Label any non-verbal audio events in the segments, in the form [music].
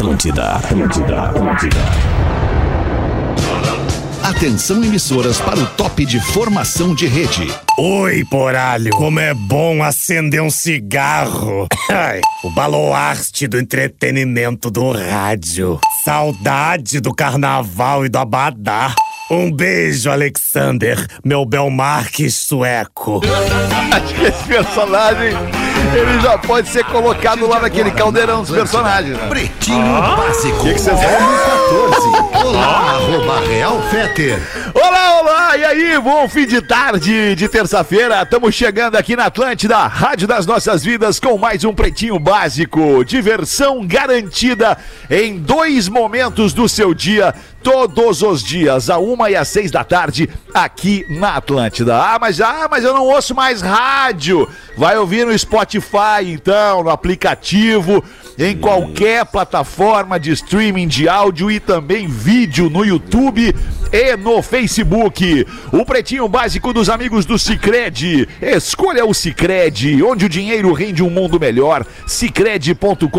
Atlântida, Atlântida, Atlântida. Atenção emissoras para o top de formação de rede. Oi, poralho, como é bom acender um cigarro. [laughs] Ai, o baluarte do entretenimento do rádio. Saudade do carnaval e do abadá. Um beijo, Alexander, meu Belmarques sueco. [laughs] Acho que esse personagem ele já pode ser colocado lá naquele caldeirão dos personagens. Né? Pretinho Ah. Básico. O que vocês 14. Olá, arroba Real Feter. Olá, olá! E aí, bom fim de tarde de terça-feira. Estamos chegando aqui na Atlântida, Rádio das Nossas Vidas, com mais um Pretinho Básico. Diversão garantida em dois momentos do seu dia, todos os dias, a uma e às seis da tarde, aqui na Atlântida. Ah, mas, ah, mas eu não ouço mais rádio. Vai ouvir no Spotify, então, no aplicativo, em qualquer plataforma de streaming de áudio e também vídeo no YouTube e no Facebook. O pretinho básico dos amigos do Cicred. Escolha o Cicred, onde o dinheiro rende um mundo melhor. Cicred.com.br.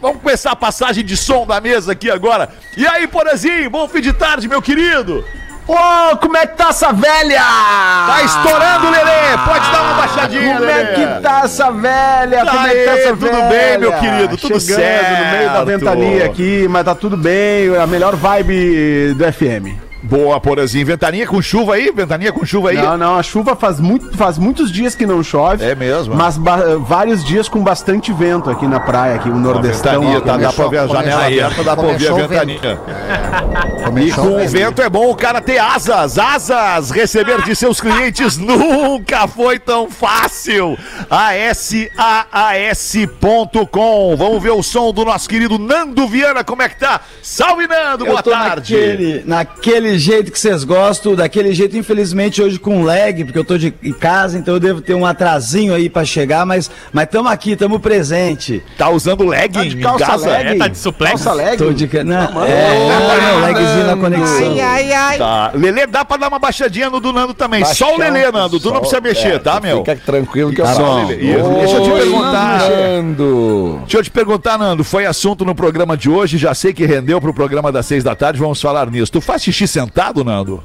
Vamos começar a passagem de som da mesa aqui agora. E aí, Porazinho, bom fim de tarde, meu querido. Ô, como é que tá essa velha? Tá estourando, Lelê. Pode dar uma baixadinha, Como é Lelê. que tá essa velha? Tá como é que tá aí, essa tudo velha? bem, meu querido? Tudo Chegando certo. no meio da ventania aqui, mas tá tudo bem. A melhor vibe do FM. Boa, Porazinho. Ventaninha com chuva aí? Ventaninha com chuva aí? Não, não, a chuva faz, muito, faz muitos dias que não chove. É mesmo? Mas ba- vários dias com bastante vento aqui na praia, aqui o Nordestão. Ventania, ó, tá, dá pra ver a janela aberta, dá pra ouvir a o ventania. E com o vento é bom o cara ter asas, asas. Receber de seus clientes [laughs] nunca foi tão fácil. ASAAS.com. Vamos ver o som do nosso querido Nando Viana, como é que tá? Salve, Nando, boa eu tô tarde. Naquele, naquele jeito que vocês gostam, daquele jeito, infelizmente, hoje com lag, porque eu tô de em casa, então eu devo ter um atrasinho aí pra chegar, mas mas tamo aqui, tamo presente. Tá usando legging de em calça casa? leg. É, tá de suplex? Calça leg. Tô de não, é, não, não, lagzinho na conexão. Tá. Lelê, dá pra dar uma baixadinha no do Nando também. Só o Lelê, Nando. Tu não precisa mexer, tá, meu? Fica tranquilo que eu Tá. Isso. Deixa eu te perguntar. Nando. Deixa eu te perguntar, Nando. Foi assunto no programa de hoje, já sei que rendeu pro programa das seis da tarde, vamos falar nisso. Tu faz xixi sentado, Nando?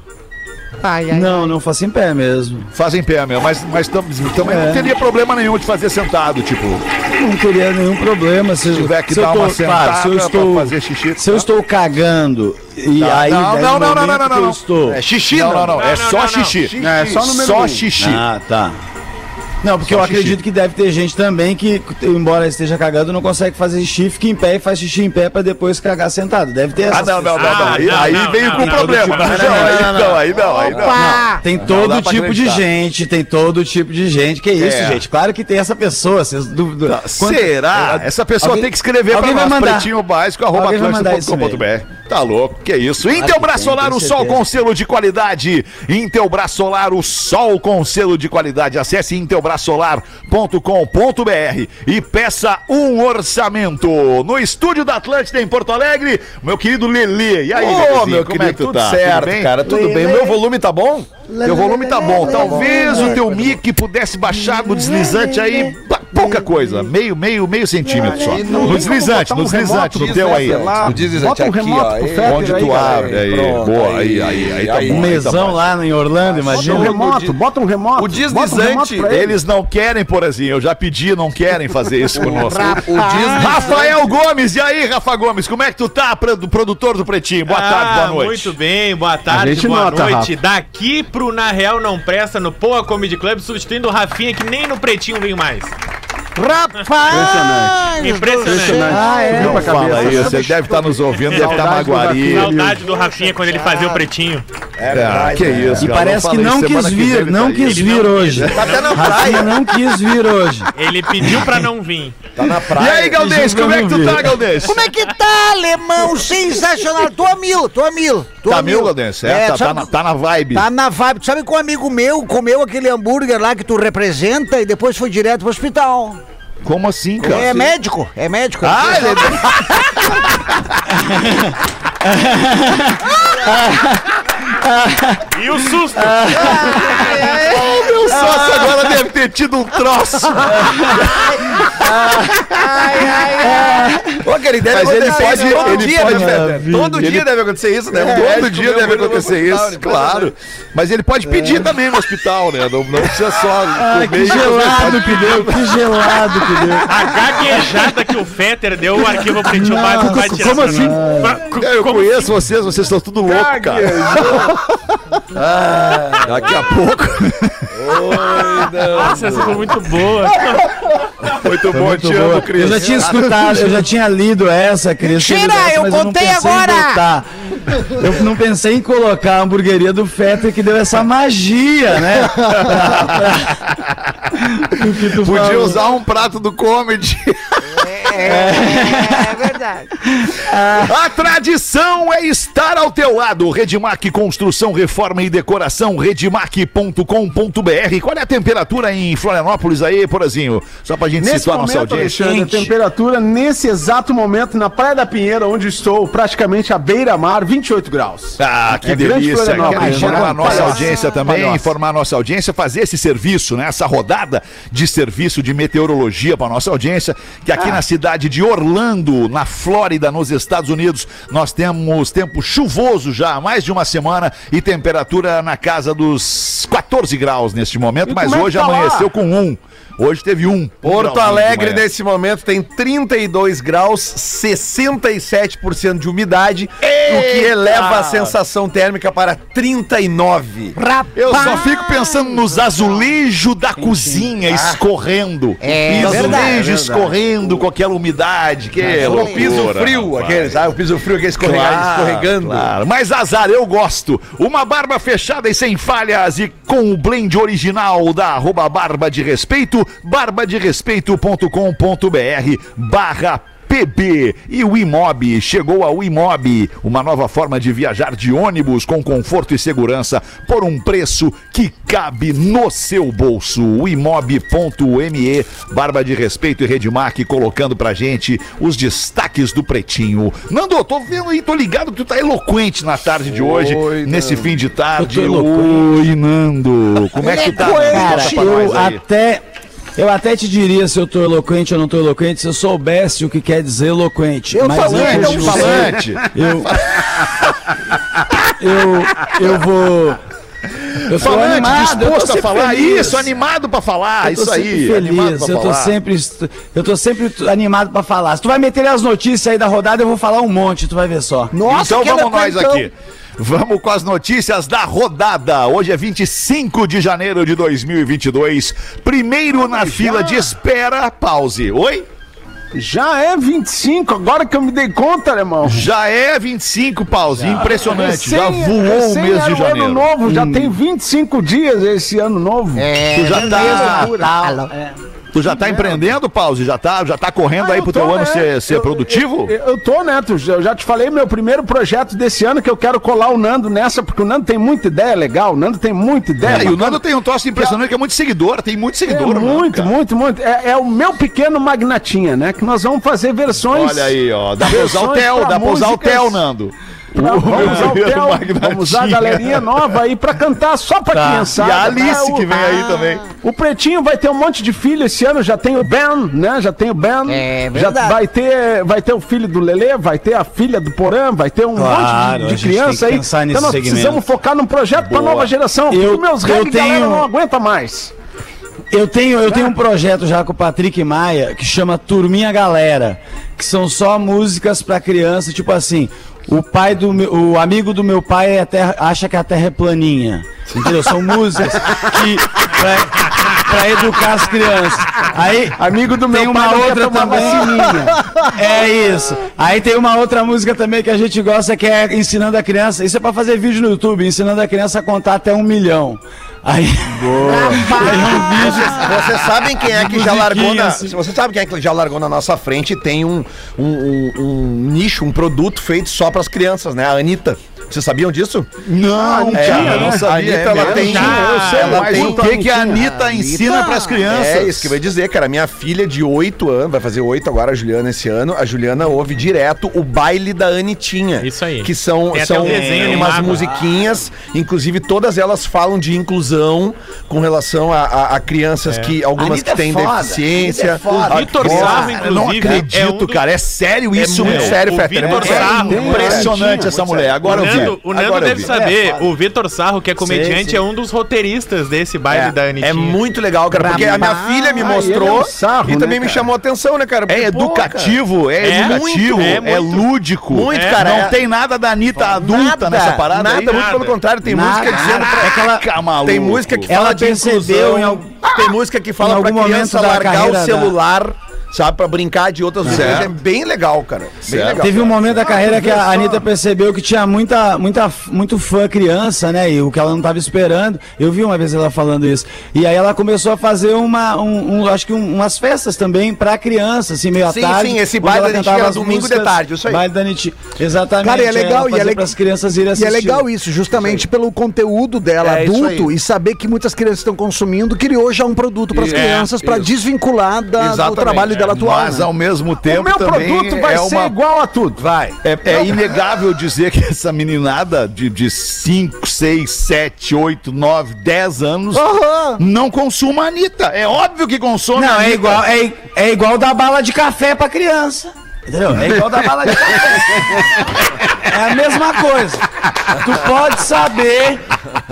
Não, não faço em pé mesmo. Faz em pé, meu, mas, mas tam- também não É. teria problema nenhum de fazer sentado, tipo. Não teria nenhum problema se, Se tiver que se dar eu uma tô, claro, se eu sentada estou, pra fazer xixi, Se eu tá? estou cagando e Tá. aí Não, não, não, não, não, não, eu não. estou. É xixi, não, não, não. É Não, só não, não, xixi. É, só no Só xixi. Ah, tá. Não, porque Só eu xixi. acredito que deve ter gente também que, embora esteja cagando, não consegue fazer xixi, fica em pé e faz xixi em pé pra depois cagar sentado. Deve ter Ah, essas não, não, não, não. Ah, Aí, não, aí não, veio não, com não, problema. todo Não, tipo- aí não, aí não, aí não. Tem Não todo pra tipo de gente, tem todo tipo de gente. Que isso, É. gente? Claro que tem essa pessoa. Vocês duvidam. Quanto- Será? Essa pessoa Alguém- tem que escrever pra alguém vai nós, mandar. pretinho básico, arroba. Tá louco, que isso. Intelbras Solar, o sol com selo de qualidade. Intelbras Solar, o sol com selo de qualidade. Acesse intelbrasolar.com.br e peça um orçamento. No estúdio da Atlântida em Porto Alegre, meu querido Lelê. E aí, Ô, meu como querido, é que tu tudo tá? certo, bem? cara, tudo bem. O meu volume tá bom? Teu volume tá bom. Talvez o teu mic pudesse baixar no deslizante aí, pouca coisa. Meio, meio, meio centímetro só. No deslizante, no deslizante, no teu aí. O deslizante Bota um aqui, remoto ó. Onde tu abre aí. Boa, aí, aí, aí tá aí. bom. Um mesão lá em Orlando, Bota um imagina. remoto, bota um remoto. O bota um remoto deslizante, pra ele. Eles não querem, Porazinho. Eu já pedi, não querem fazer isso [laughs] conosco. O deslizante. Rafael Gomes, e aí, Rafa Gomes, como é que tu tá, produtor do Pretinho? Boa tarde, boa noite. Ah, Muito bem, boa tarde, gente boa noite. Daqui pro Na Real Não Presta, no Poa Comedy Club, substituindo o Rafinha, que nem no Pretinho vem mais. Impressionante. Impressionante. Ah, é. Não pra fala cabeça. isso, ele deve estar nos ouvindo, deve estar maguari. Saudade do Rafinha quando ele fazia o Pretinho. É, que isso, E cara, parece que fala não quis vir, não tá quis vir não hoje. Tá até na praia. não quis vir hoje. Ele pediu pra não vir. Tá na E praia. aí, Galdês, como é que tu tá, Galdês? Como é que tá, alemão? Sensacional. Tô a mil, tô a mil. Tô Tá a mil, Galdês? É, É, tá, tá sabe- na, tá na vibe. Tá na vibe. Tu sabe que um amigo meu comeu aquele hambúrguer lá que tu representa e depois foi direto pro hospital. Como assim, cara? É médico, é médico. Ah, ele... [laughs] [laughs] E o susto! Meu sócio agora deve ter tido um troço. Ô, cara, deve Mas ele pode- isso todo ele dia, pode- né? Todo Ele- dia deve acontecer isso, né? Um Todo dia deve acontecer hospital, isso, claro. Mas ele pode pedir também no hospital, né? Não, não precisa só. Ah, comer que gelado que deu, que gelado que deu. A gaguejada que o Fetter deu, o arquivo pretinho básico vai tirar. como assim? É, Eu conheço vocês, vocês estão tudo louco, cara. [laughs] Daqui a pouco. Nossa, essa foi muito boa. Muito bom, te Boa. amo, Cris. Eu já tinha escutado, eu já tinha lido essa, Cris. essa, eu mas não contei pensei em agora. Eu não pensei em colocar a hamburgueria do Fetter que deu essa magia, né? [laughs] [laughs] Podia falou. usar um prato do comedy. É verdade. [laughs] A tradição é estar ao teu lado. Redmac Construção, Reforma e Decoração, redmac.com.br. Qual é a temperatura em Florianópolis aí, Porazinho? Só pra gente Nesse situar nossa momento, audiência. Alexandre, a temperatura nesse exato momento na Praia da Pinheira, onde estou, praticamente à beira-mar, 28 graus. Ah, que É delícia. Quero informar a nossa audiência também, Palhoça. informar a nossa audiência, fazer esse serviço, né? Essa rodada de serviço de meteorologia para nossa audiência, que aqui na cidade de Orlando, na Flórida, nos Estados Unidos, nós temos tempo chuvoso já há mais de uma semana e temperatura na casa dos 14 graus neste momento, E mas é hoje tá lá? amanheceu com um. Hoje teve um. Porto Alegre, nesse momento, tem 32 graus, 67% de umidade, o que eleva a sensação térmica para 39. Eu só fico pensando nos azulejos da cozinha escorrendo. É e verdade. azulejo escorrendo com aquela umidade. Que é o piso frio, rapaz. aquele, sabe? O piso frio, aquele escorrega- Claro, escorregando. claro. Mas azar, eu gosto. Uma barba fechada e sem falhas e com o blend original da arroba barba de respeito, barbaderespeito.com.br barra PB e o Imob. Chegou ao Imob, uma nova forma de viajar de ônibus com conforto e segurança por um preço que cabe no seu bolso. O imob.me, Barba de Respeito e Redmac colocando pra gente os destaques do Pretinho. Nando, tô vendo aí, tô ligado que tu tá eloquente na tarde de hoje, Oi, nesse fim de tarde. Oi, Nando. Como é que tu tá? Cara, eu nós aí. até. Eu até te diria se eu tô eloquente ou não tô eloquente, se eu soubesse o que quer dizer eloquente. Eu Mas falante, eu, um continuo- falante. Eu, eu, eu vou. Eu tô Falante, animado, eu disposto a falar feliz. isso, animado pra falar, Eu isso aí. feliz, eu tô falar. sempre, eu tô sempre animado pra falar. Se tu vai meter as notícias aí da rodada, eu vou falar um monte, tu vai ver só. então que vamos nós eloquentão. aqui. Vamos com as notícias da rodada. Hoje é 25 de janeiro de 2022. Primeiro na fila de espera. Pause. Oi? Já é 25, agora que eu me dei conta, alemão. Já é 25, pause. Impressionante. Já voou o mês de o janeiro. ano novo, já tem 25 dias esse ano novo. É, Tu já tá, Alô. Tu já tá empreendendo, pause? Já tá, já tá correndo Ah, aí pro tô, teu ano né? ser, ser Eu- produtivo? Eu, eu tô, né? Tu- Eu já te falei meu primeiro projeto desse ano que eu quero colar o Nando nessa, porque o Nando tem muita ideia legal, o Nando tem muita ideia. É, e o. Nando tem um troço impressionante que é muito seguidor, tem muito É seguidor. Nando, muito, cara. muito, muito. É, é o meu pequeno magnatinha, né? Que nós vamos fazer versões. Olha aí, ó. Dá pra usar o Theo, dá pra usar o Theo, Nando. Pra- vamos usar o meu Theo, vamos usar a galerinha nova aí pra cantar só pra criançada. E a Alice né? O- que vem aí também. O Pretinho vai ter um monte de filho esse ano, já tem o Ben, né? Já tem o Ben. É já vai ter, vai ter o filho do Lelê, vai ter a filha do Porã, vai ter um Claro, monte de, de criança aí. então nós segmento. precisamos focar num projeto pra Boa. nova geração. Eu- meus eu reggae galera tenho- não aguenta mais. Eu tenho, eu tenho um projeto já com o Patrick Maia que chama Turminha Galera, que são só músicas pra criança, tipo assim, o pai do meu, o amigo do meu pai é terra- acha que a terra é planinha. Entendeu? São músicas que pra, pra educar as crianças. Aí Amigo do meu tem pai uma quer outra também. É isso. Aí tem uma outra música também que a gente gosta que é ensinando a criança. Isso é pra fazer vídeo no YouTube, ensinando a criança a contar até um milhão. Aí, Vocês, vocês sabem quem é que já largou na. assim. Você sabe quem é que já largou na nossa frente e tem um, um, um- um nicho, um produto feito só pras crianças, né? A Anitta. Vocês sabiam disso? Não, É, cara, não a sabia. Anitta, é ela tem- sei, ela tem- O que, que a Anitta ensina pras crianças? É isso que eu ia dizer, cara. Minha filha de 8 anos, vai fazer 8 agora, a Juliana, esse ano. A Juliana ouve direto o baile da Anitinha. Isso aí. Que são, Tem são um desenho umas animado. musiquinhas. Inclusive, todas elas falam de inclusão com relação a, a- a crianças que. Algumas Anitta que têm é foda, deficiência. É. A- O Vitor Sarro, Eu não inclusive, acredito, é um do- cara. É sério isso, muito sério, Fetter. É. Impressionante essa mulher. Agora o eu vi. Nando, o Nando deve saber, É, o Vitor Sarro, que é comediante, sim. é um dos roteiristas desse baile da É, Anitinha. é muito legal, cara, porque a minha filha me Ah, mostrou é um sarro, e também né, me chamou a atenção, né, cara? É educativo, é, É educativo, muito, é lúdico. Muito, É, cara, Não é- tem nada da Anitta adulta nada, nessa parada nada, aí. muito pelo contrário, tem Nada. música dizendo pra... É que ela- Caraca, maluco. Tem música que Ela fala de inclusão, em algum- tem música que fala pra criança da largar o da- celular, sabe, pra brincar de outras coisas. Certo. É bem legal, cara. Bem Certo. legal. Teve um momento da carreira que a Anitta percebeu que tinha muita, muita, muito fã criança, né? E o que ela não estava esperando. Eu vi uma vez ela falando isso. E aí ela começou a fazer uma, um, um- acho que um- umas festas também pra criança, assim, meio à Sim, tarde. sim, esse onde baile da Anitta era domingo de músicas, tarde, isso aí. Baile da Anitta. Exatamente. Cara, e é aí legal, e é le- crianças irem E é assistir. legal isso, justamente pelo conteúdo dela É, adulto e saber que muitas crianças estão consumindo, criou já um produto para as É, crianças para desvincular da- do trabalho dela atual. Mas né? ao mesmo tempo O meu também produto vai é ser uma igual a tudo. Vai. É, é inegável dizer que essa meninada de, de 5, 6, 7, 8, 9, 10 anos Aham. não consuma a Anitta. É óbvio que consome a Não, é Anitta. igual, é, é igual dar bala de café pra criança. Entendeu? É igual dar bala de café. [laughs] É a mesma coisa. Tu pode saber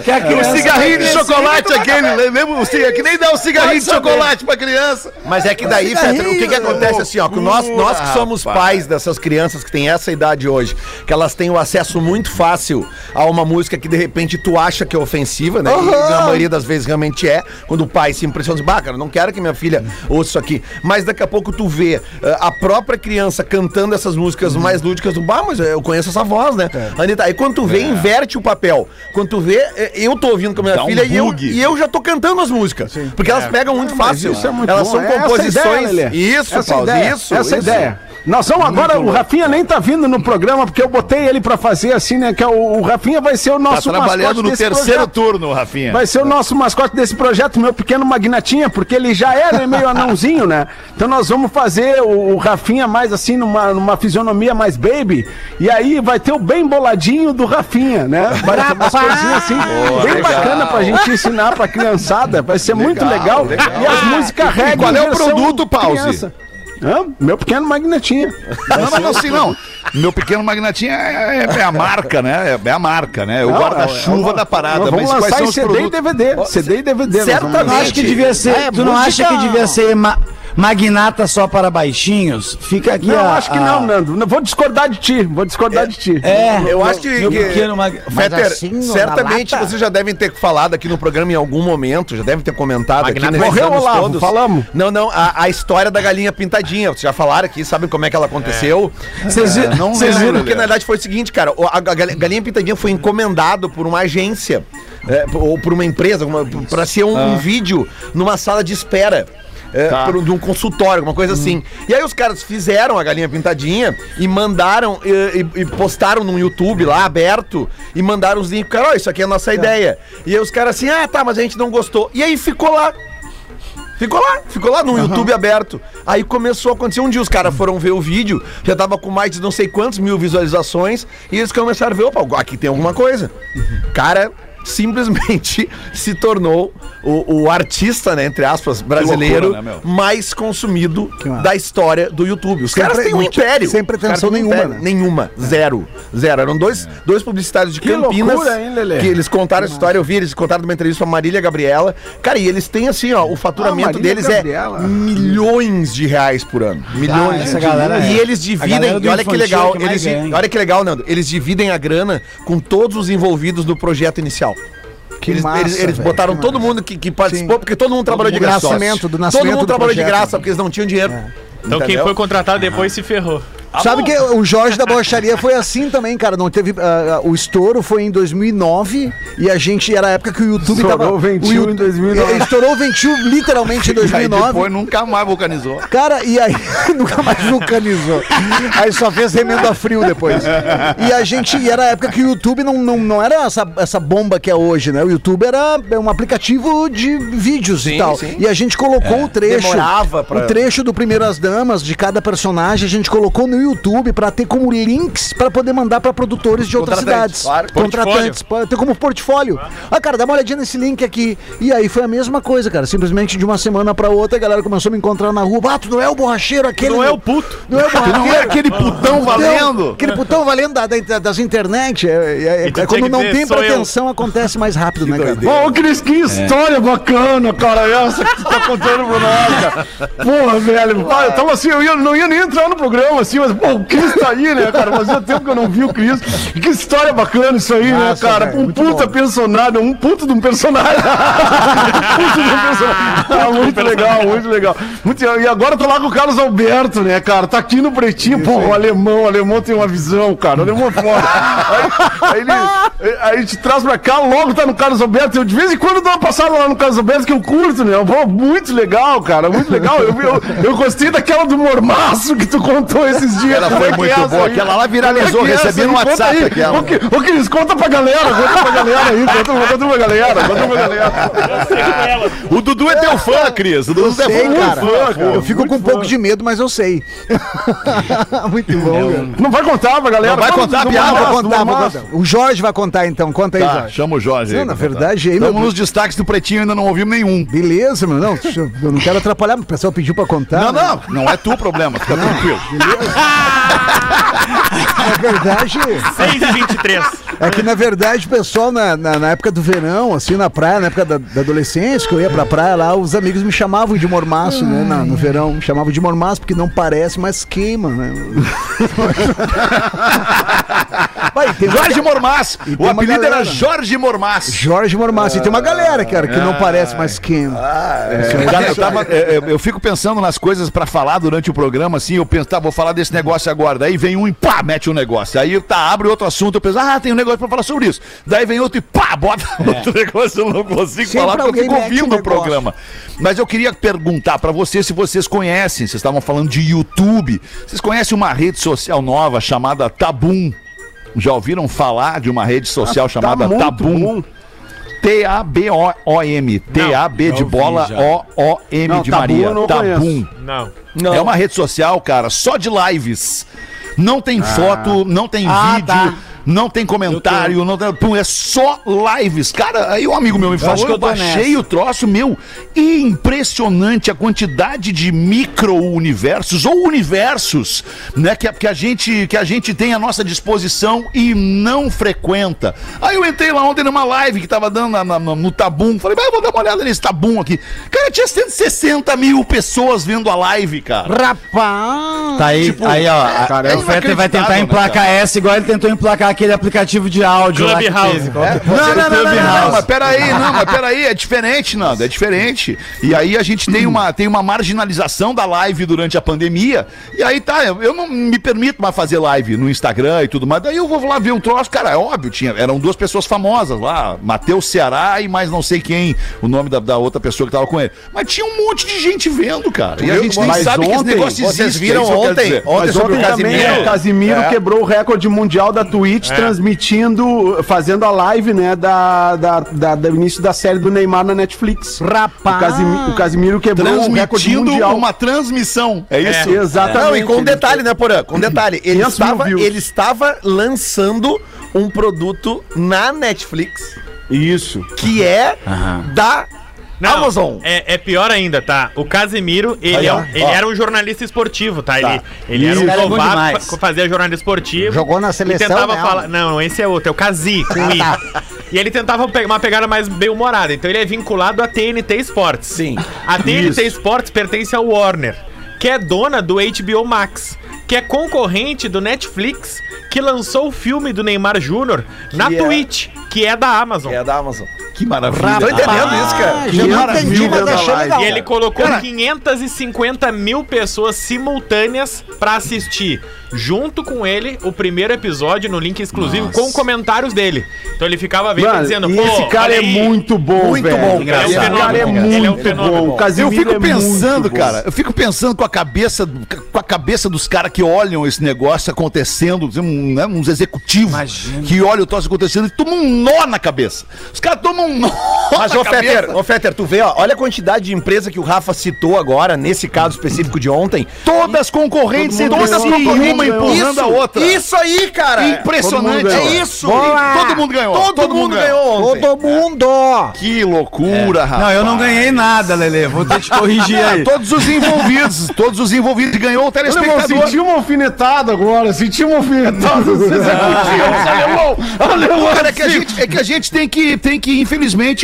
que a O criança. Um cigarrinho de chocolate aquele, lembra? O cigarro, que nem dá um cigarrinho de chocolate pra criança. Mas é que daí, Fetter, o que, que acontece assim, ó? Que nós, nós que somos pais dessas crianças que têm essa idade hoje, que elas têm o acesso muito fácil a uma música que de repente tu acha que é ofensiva, né? E na maioria das vezes realmente é, quando o pai se impressiona, diz, bah, cara, não quero que minha filha ouça isso aqui. Mas daqui a pouco tu vê eh, a própria criança cantando essas músicas mais lúdicas do bah, mas eu conheço essa voz, né? Anitta, aí quando tu vê, inverte o papel. Quando tu vê, eu tô ouvindo com a minha Dá um filha e, eu, e eu já tô cantando as músicas. Porque elas pegam muito fácil. Isso é muito elas bom. são É composições. ideia, isso, essa Pause, ideia, isso. Essa isso. ideia. Nós vamos agora, o Rafinha nem tá vindo no programa, porque eu botei ele pra fazer assim, né? Que é o, o Rafinha vai ser o Tá nosso trabalhando no desse terceiro projeto. turno, Rafinha. Vai ser o nosso mascote desse projeto, meu pequeno Magnatinha, porque ele já é né, meio anãozinho, né? Então nós vamos fazer o, o Rafinha mais assim, numa, numa fisionomia mais baby. E aí vai ter o bem boladinho do Rafinha, né? Vai ter umas coisinhas assim, bem legal. bacana pra gente ensinar pra criançada. Vai ser muito legal. legal. E as músicas reggae. qual é o produto, Pause? Hã? Meu pequeno Magnetinha. Não, mas não, assim, não. Meu pequeno magnatinha é, é- é a marca, né? É, é a marca, né? O Não, guarda-chuva é- é- da parada. Vamos Mas quais lançar são em os CD produtos? e DVD. CD e DVD. Certamente. acha que devia ser. É, tu não acha que devia ser ma- magnata só para baixinhos? Fica aqui Não, a- acho que a- não, Nando. Vou discordar de ti. Vou discordar de ti. É, Eu acho que, que- pequeno mag... Fetter, assim, certamente vocês já devem ter falado aqui no programa em algum momento, já devem ter comentado aqui Magnata nesses morreu, anos Olavo, falamos. Não, não, a, a história da galinha pintadinha. Vocês já falaram aqui, sabem como é que ela aconteceu? Vocês vi- não vocês viram Porque na verdade foi o seguinte, cara, a, a gal- galinha pintadinha foi encomendado por uma agência é, ou por uma empresa uma, pra ser um, um vídeo numa sala de espera. É, Tá. por de um consultório, alguma coisa assim. E aí os caras fizeram a galinha pintadinha e mandaram e, e- e postaram no YouTube lá aberto e mandaram os links. Cara, ó, isso aqui é a nossa ideia. E aí os caras assim, ah, tá, mas a gente não gostou. E aí ficou lá. Ficou lá, ficou lá no YouTube aberto. Aí começou a acontecer. Um dia os caras foram ver o vídeo, já tava com mais de não sei quantos mil visualizações, e eles começaram a ver, opa, aqui tem alguma coisa. Cara, simplesmente [laughs] se tornou o, o artista, né, entre aspas, brasileiro loucura, né, mais consumido da história do YouTube. Os Sem caras têm um império. sem pretensão um nenhuma, império. né? Nenhuma. Zero. Zero. Eram dois, dois publicitários de Que Campinas loucura, hein, Lelê? que eles contaram essa história, eu vi, eles contaram numa entrevista pra Marília Gabriela. Cara, e eles têm assim, ó, o faturamento Ah, deles Gabriela. é milhões de reais por ano. Milhões Ah, de essa galera E é- eles a dividem, e olha que legal, que eles, ganha. olha que legal, Nando, eles dividem a grana com todos os envolvidos no projeto inicial. Que eles, massa, eles- eles botaram que todo massa. mundo que, que participou, Sim. porque todo mundo trabalhou de mundo graça. nascimento, do todo nascimento mundo do trabalhou de projeto. graça, porque eles não tinham dinheiro. Então quem Entendeu? foi contratado depois se ferrou. Sabe que o Jorge da Borracharia foi assim também, cara. Não teve. ah, o estouro foi em 2009 e a gente. Era a época que o YouTube Estourou tava. o ventil Yu- em 2009. É, Estourou o ventil literalmente em [laughs] E aí 2009. depois nunca mais vulcanizou. Cara, e aí [laughs] nunca mais vulcanizou. Aí só fez remendo a frio depois. E a gente, e era a época que o YouTube não, não, não era essa, essa bomba que é hoje, né? O YouTube era um aplicativo de vídeos e tal. sim. E a gente colocou o trecho. Demorava pra- O trecho do Primeiras Damas de cada personagem, a gente colocou no YouTube pra ter como links pra poder mandar pra produtores de outras cidades. claro. Contratantes, pra ter como portfólio. Ah, cara, dá uma olhadinha nesse link aqui. E aí foi a mesma coisa, cara. Simplesmente de uma semana pra outra, a galera começou a me encontrar na rua. Ah, tu não é o borracheiro aquele. Não é o puto. Não é o borracheiro. Não é aquele putão valendo? Aquele putão valendo da- da- das internet. É, é- é tinha quando que não tem pretensão, acontece mais rápido, né, cara? Ô, Cris, que história bacana, cara, essa que tu tá contando pra nós, cara. Porra, velho, pai, eu tava assim, eu ia- não ia nem entrar no programa, assim, mas, pô, o Cris tá aí, né, cara? Fazia tempo que eu não vi o Cris. Que história bacana isso aí, né, Nossa, cara? velho, Um puta bom. personagem, um puto de um personagem. [laughs] um puto de um personagem. Ah, muito legal, muito legal. Muito, e agora eu tô lá com o Carlos Alberto, né, cara? Tá aqui no pretinho, pô, o alemão, o alemão tem uma visão, cara. O alemão é foda. Aí, aí ele, aí a gente traz pra cá, logo tá no Carlos Alberto. Eu de vez em quando dou uma passada lá no Carlos Alberto que eu curto, né? Pô, muito legal, cara, muito legal. Eu, eu, eu gostei daquela do mormaço que tu contou esses dias. Ela foi é que muito é boa. Aquela lá viralizou, é que é recebi essa no WhatsApp aí. aquela. Ô, Ki- Ô, Cris, conta pra galera, conta pra galera aí, conta, conta pra galera, conta pra galera. O Dudu é teu fã, Cris. O Dudu é Sei, muito cara. fã, cara. Eu fico com um pouco de medo, mas eu sei. [laughs] Muito bom, cara. Não vai contar pra galera. Não vai contar a piada, vou do contar, vou contar. O Jorge vai contar então. Conta aí, Tá, Jorge. chama o Jorge aí. Na verdade, aí, Estamos nos destaques do Pretinho, ainda não ouvimos nenhum. Beleza, meu. Não, eu eu não quero atrapalhar, mas o pessoal pediu pra contar. Não, né? não, não é tu o problema, fica tranquilo. Na verdade, 6 e 23. é que na verdade o pessoal na, na, na época do verão, assim, na praia, na época da, da adolescência, que eu ia pra praia lá, os amigos me chamavam de mormaço, né? na- no verão, me chamavam de mormaço porque não parece, mas queima, né? [laughs] Vai, tem uma- Jorge Mormaz. E O apelido galera, era né? Jorge Mormaz. Jorge Mormaço. E tem uma galera, cara, que não parece, mas queima. Cara, eu, tava- é, é, eu fico pensando nas coisas pra falar durante o programa, assim, eu penso, tá, vou falar desse negócio agora. Daí vem um e pá, mete um negócio. Aí tá, abre outro assunto, eu penso, ah, tem um negócio pra falar sobre isso. Daí vem outro e pá, bota outro negócio, eu não consigo Sempre falar porque eu fico ouvindo o negócio. programa. Mas eu queria perguntar pra vocês se vocês conhecem, vocês estavam falando de YouTube. Vocês conhecem uma rede social nova chamada Tabum? Já ouviram falar de uma rede social chamada Tá Tabum? bom. T-A-B-O-M. T-A-B de bola, O-O-M de Tabum Maria. eu não Tabum. Não. É uma rede social, cara, só de lives. Não tem foto, não tem Ah, vídeo, tá. Não tem comentário, não tem, pum, é só lives. Cara, aí um amigo meu me falou, que eu, eu baixei nessa. o troço, meu, impressionante a quantidade de micro-universos ou universos, né, que, a- que, a gente, que a gente tem à nossa disposição e não frequenta. Aí eu entrei lá ontem numa live que tava dando na- na- no, Tabum, falei, mas eu vou dar uma olhada nesse Tabum aqui. Cara, tinha 160 mil pessoas vendo a live, cara. Rapaz! Tá aí, Tipo, aí ó. cara, é o Fetter vai tentar né, emplacar essa igual ele tentou emplacar aquele aplicativo de áudio lá que teve. Que- Não, não, não, não, não, mas peraí, não, mas peraí, é diferente, Nando, é diferente. E aí a gente tem uma, tem uma marginalização da live durante a pandemia, e aí tá, eu, eu não me permito mais fazer live no Instagram e tudo mais, daí eu vou lá ver um troço, cara, é óbvio, tinha, eram duas pessoas famosas lá, Matheus Ceará e mais não sei quem, o nome da, da outra pessoa que tava com ele. Mas tinha um monte de gente vendo, cara, e a gente nem Mas sabe que esse ontem, negócio existe. vocês viram é ontem? Ontem Mas sobre ontem o também Casimiro. o Casimiro É. quebrou o recorde mundial da Twitch, transmitindo, fazendo a live, né, da, da, da- do início da série do Neymar na Netflix. Rapaz! O Casimiro, o Casimiro quebrou o recorde mundial. uma transmissão, é isso? Exatamente. Não, e com um detalhe, né, Porã? Com um detalhe. Ele 500 mil estava, ele estava lançando um produto na Netflix Isso. que é da Não, Amazon. É, é pior ainda, tá? O Casemiro, ele, é um- ele era um jornalista esportivo, tá? Tá. Ele, ele era um fa- fazia jornalismo esportivo. Jogou na seleção, tentava né, falar. Não, esse é outro, é o Kazi, com I. [laughs] E ele tentava pegar uma pegada mais bem-humorada. Então ele é vinculado à TNT Sports. Sim. A TNT Sports pertence ao Warner, que é dona do HBO Max, que é concorrente do Netflix, que lançou o filme do Neymar Júnior na é- Twitch, que é da Amazon. É da Amazon. Que maravilha. Tô entendendo isso, cara. Ah, não entendi, mas da. E ele colocou Cara- 550 mil pessoas simultâneas pra assistir, junto com ele, o primeiro episódio no link exclusivo com comentários dele. Então ele ficava vendo e Mano, dizendo, pô, esse cara é muito bom, Muito velho. bom, é um Esse cara é fenômeno, ele é um muito bom. Eu fico é muito pensando, cara, eu fico pensando com a cabeça, com a cabeça dos caras que olham esse negócio acontecendo, um, né, uns executivos que olham o troço acontecendo e tomam um nó na cabeça. Os caras tomam um nó Mas, ô. Fetter, ô Fetter, tu vê, ó, olha a quantidade de empresa que o Rafa citou agora, nesse caso específico de ontem. Todas concorrentes, Todo mundo todas concorrentes, uma todo empurrando a outra. Isso aí, cara. Impressionante. Todo É isso. Todo mundo ganhou. Todo, mundo ganhou ontem. Todo mundo! Que loucura, rapaz. Não, eu não ganhei nada, Lele. Vou ter que te corrigir [laughs] aí. Todos os envolvidos, todos os envolvidos ganhou o telespectador. senti uma alfinetada agora, senti uma alfinetada dos executivos, alemão, alemão. Cara, é que, a gente, é que a gente tem que, tem que, infelizmente,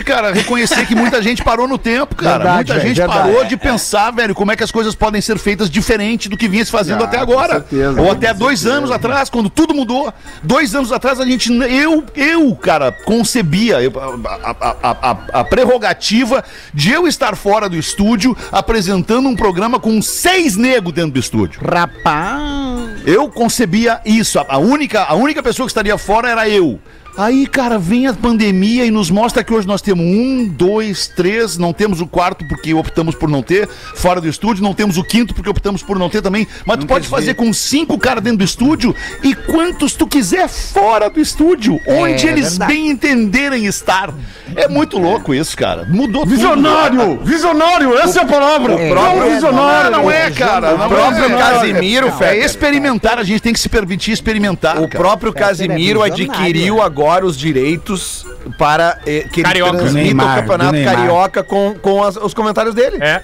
cara, reconhecer que muita gente parou no tempo, cara. Verdade, muita velho, gente verdade. parou de pensar, velho, como é que as coisas podem ser feitas diferente do que vinha se fazendo Ah, até com agora. certeza, Ou até dois anos atrás, quando tudo mudou. Dois anos atrás, a gente, eu, eu, cara, concebia a, a- a- a- prerrogativa de eu estar fora do estúdio apresentando um programa com seis negros dentro do estúdio. Rapaz! Eu concebia isso. A única, a única pessoa que estaria fora era eu. Aí, cara, vem a pandemia e nos mostra que hoje nós temos um, dois, três, não temos o quarto porque optamos por não ter, fora do estúdio, não temos o quinto porque optamos por não ter também. Mas tu pode fazer com cinco caras dentro do estúdio e quantos tu quiser fora do estúdio, onde eles bem entenderem estar. É muito louco isso, cara. Mudou Visionário, visionário, essa é a palavra. É, Não, é, visionário. Não, não é, cara. Não próprio é. Casimiro, é, é Fetter. experimentar, a gente tem que se permitir experimentar. O cara. próprio Casimiro é visionário. adquiriu agora os direitos para eh, que ele Carioca. transmita Neymar, o campeonato carioca com, com as- os comentários dele. É.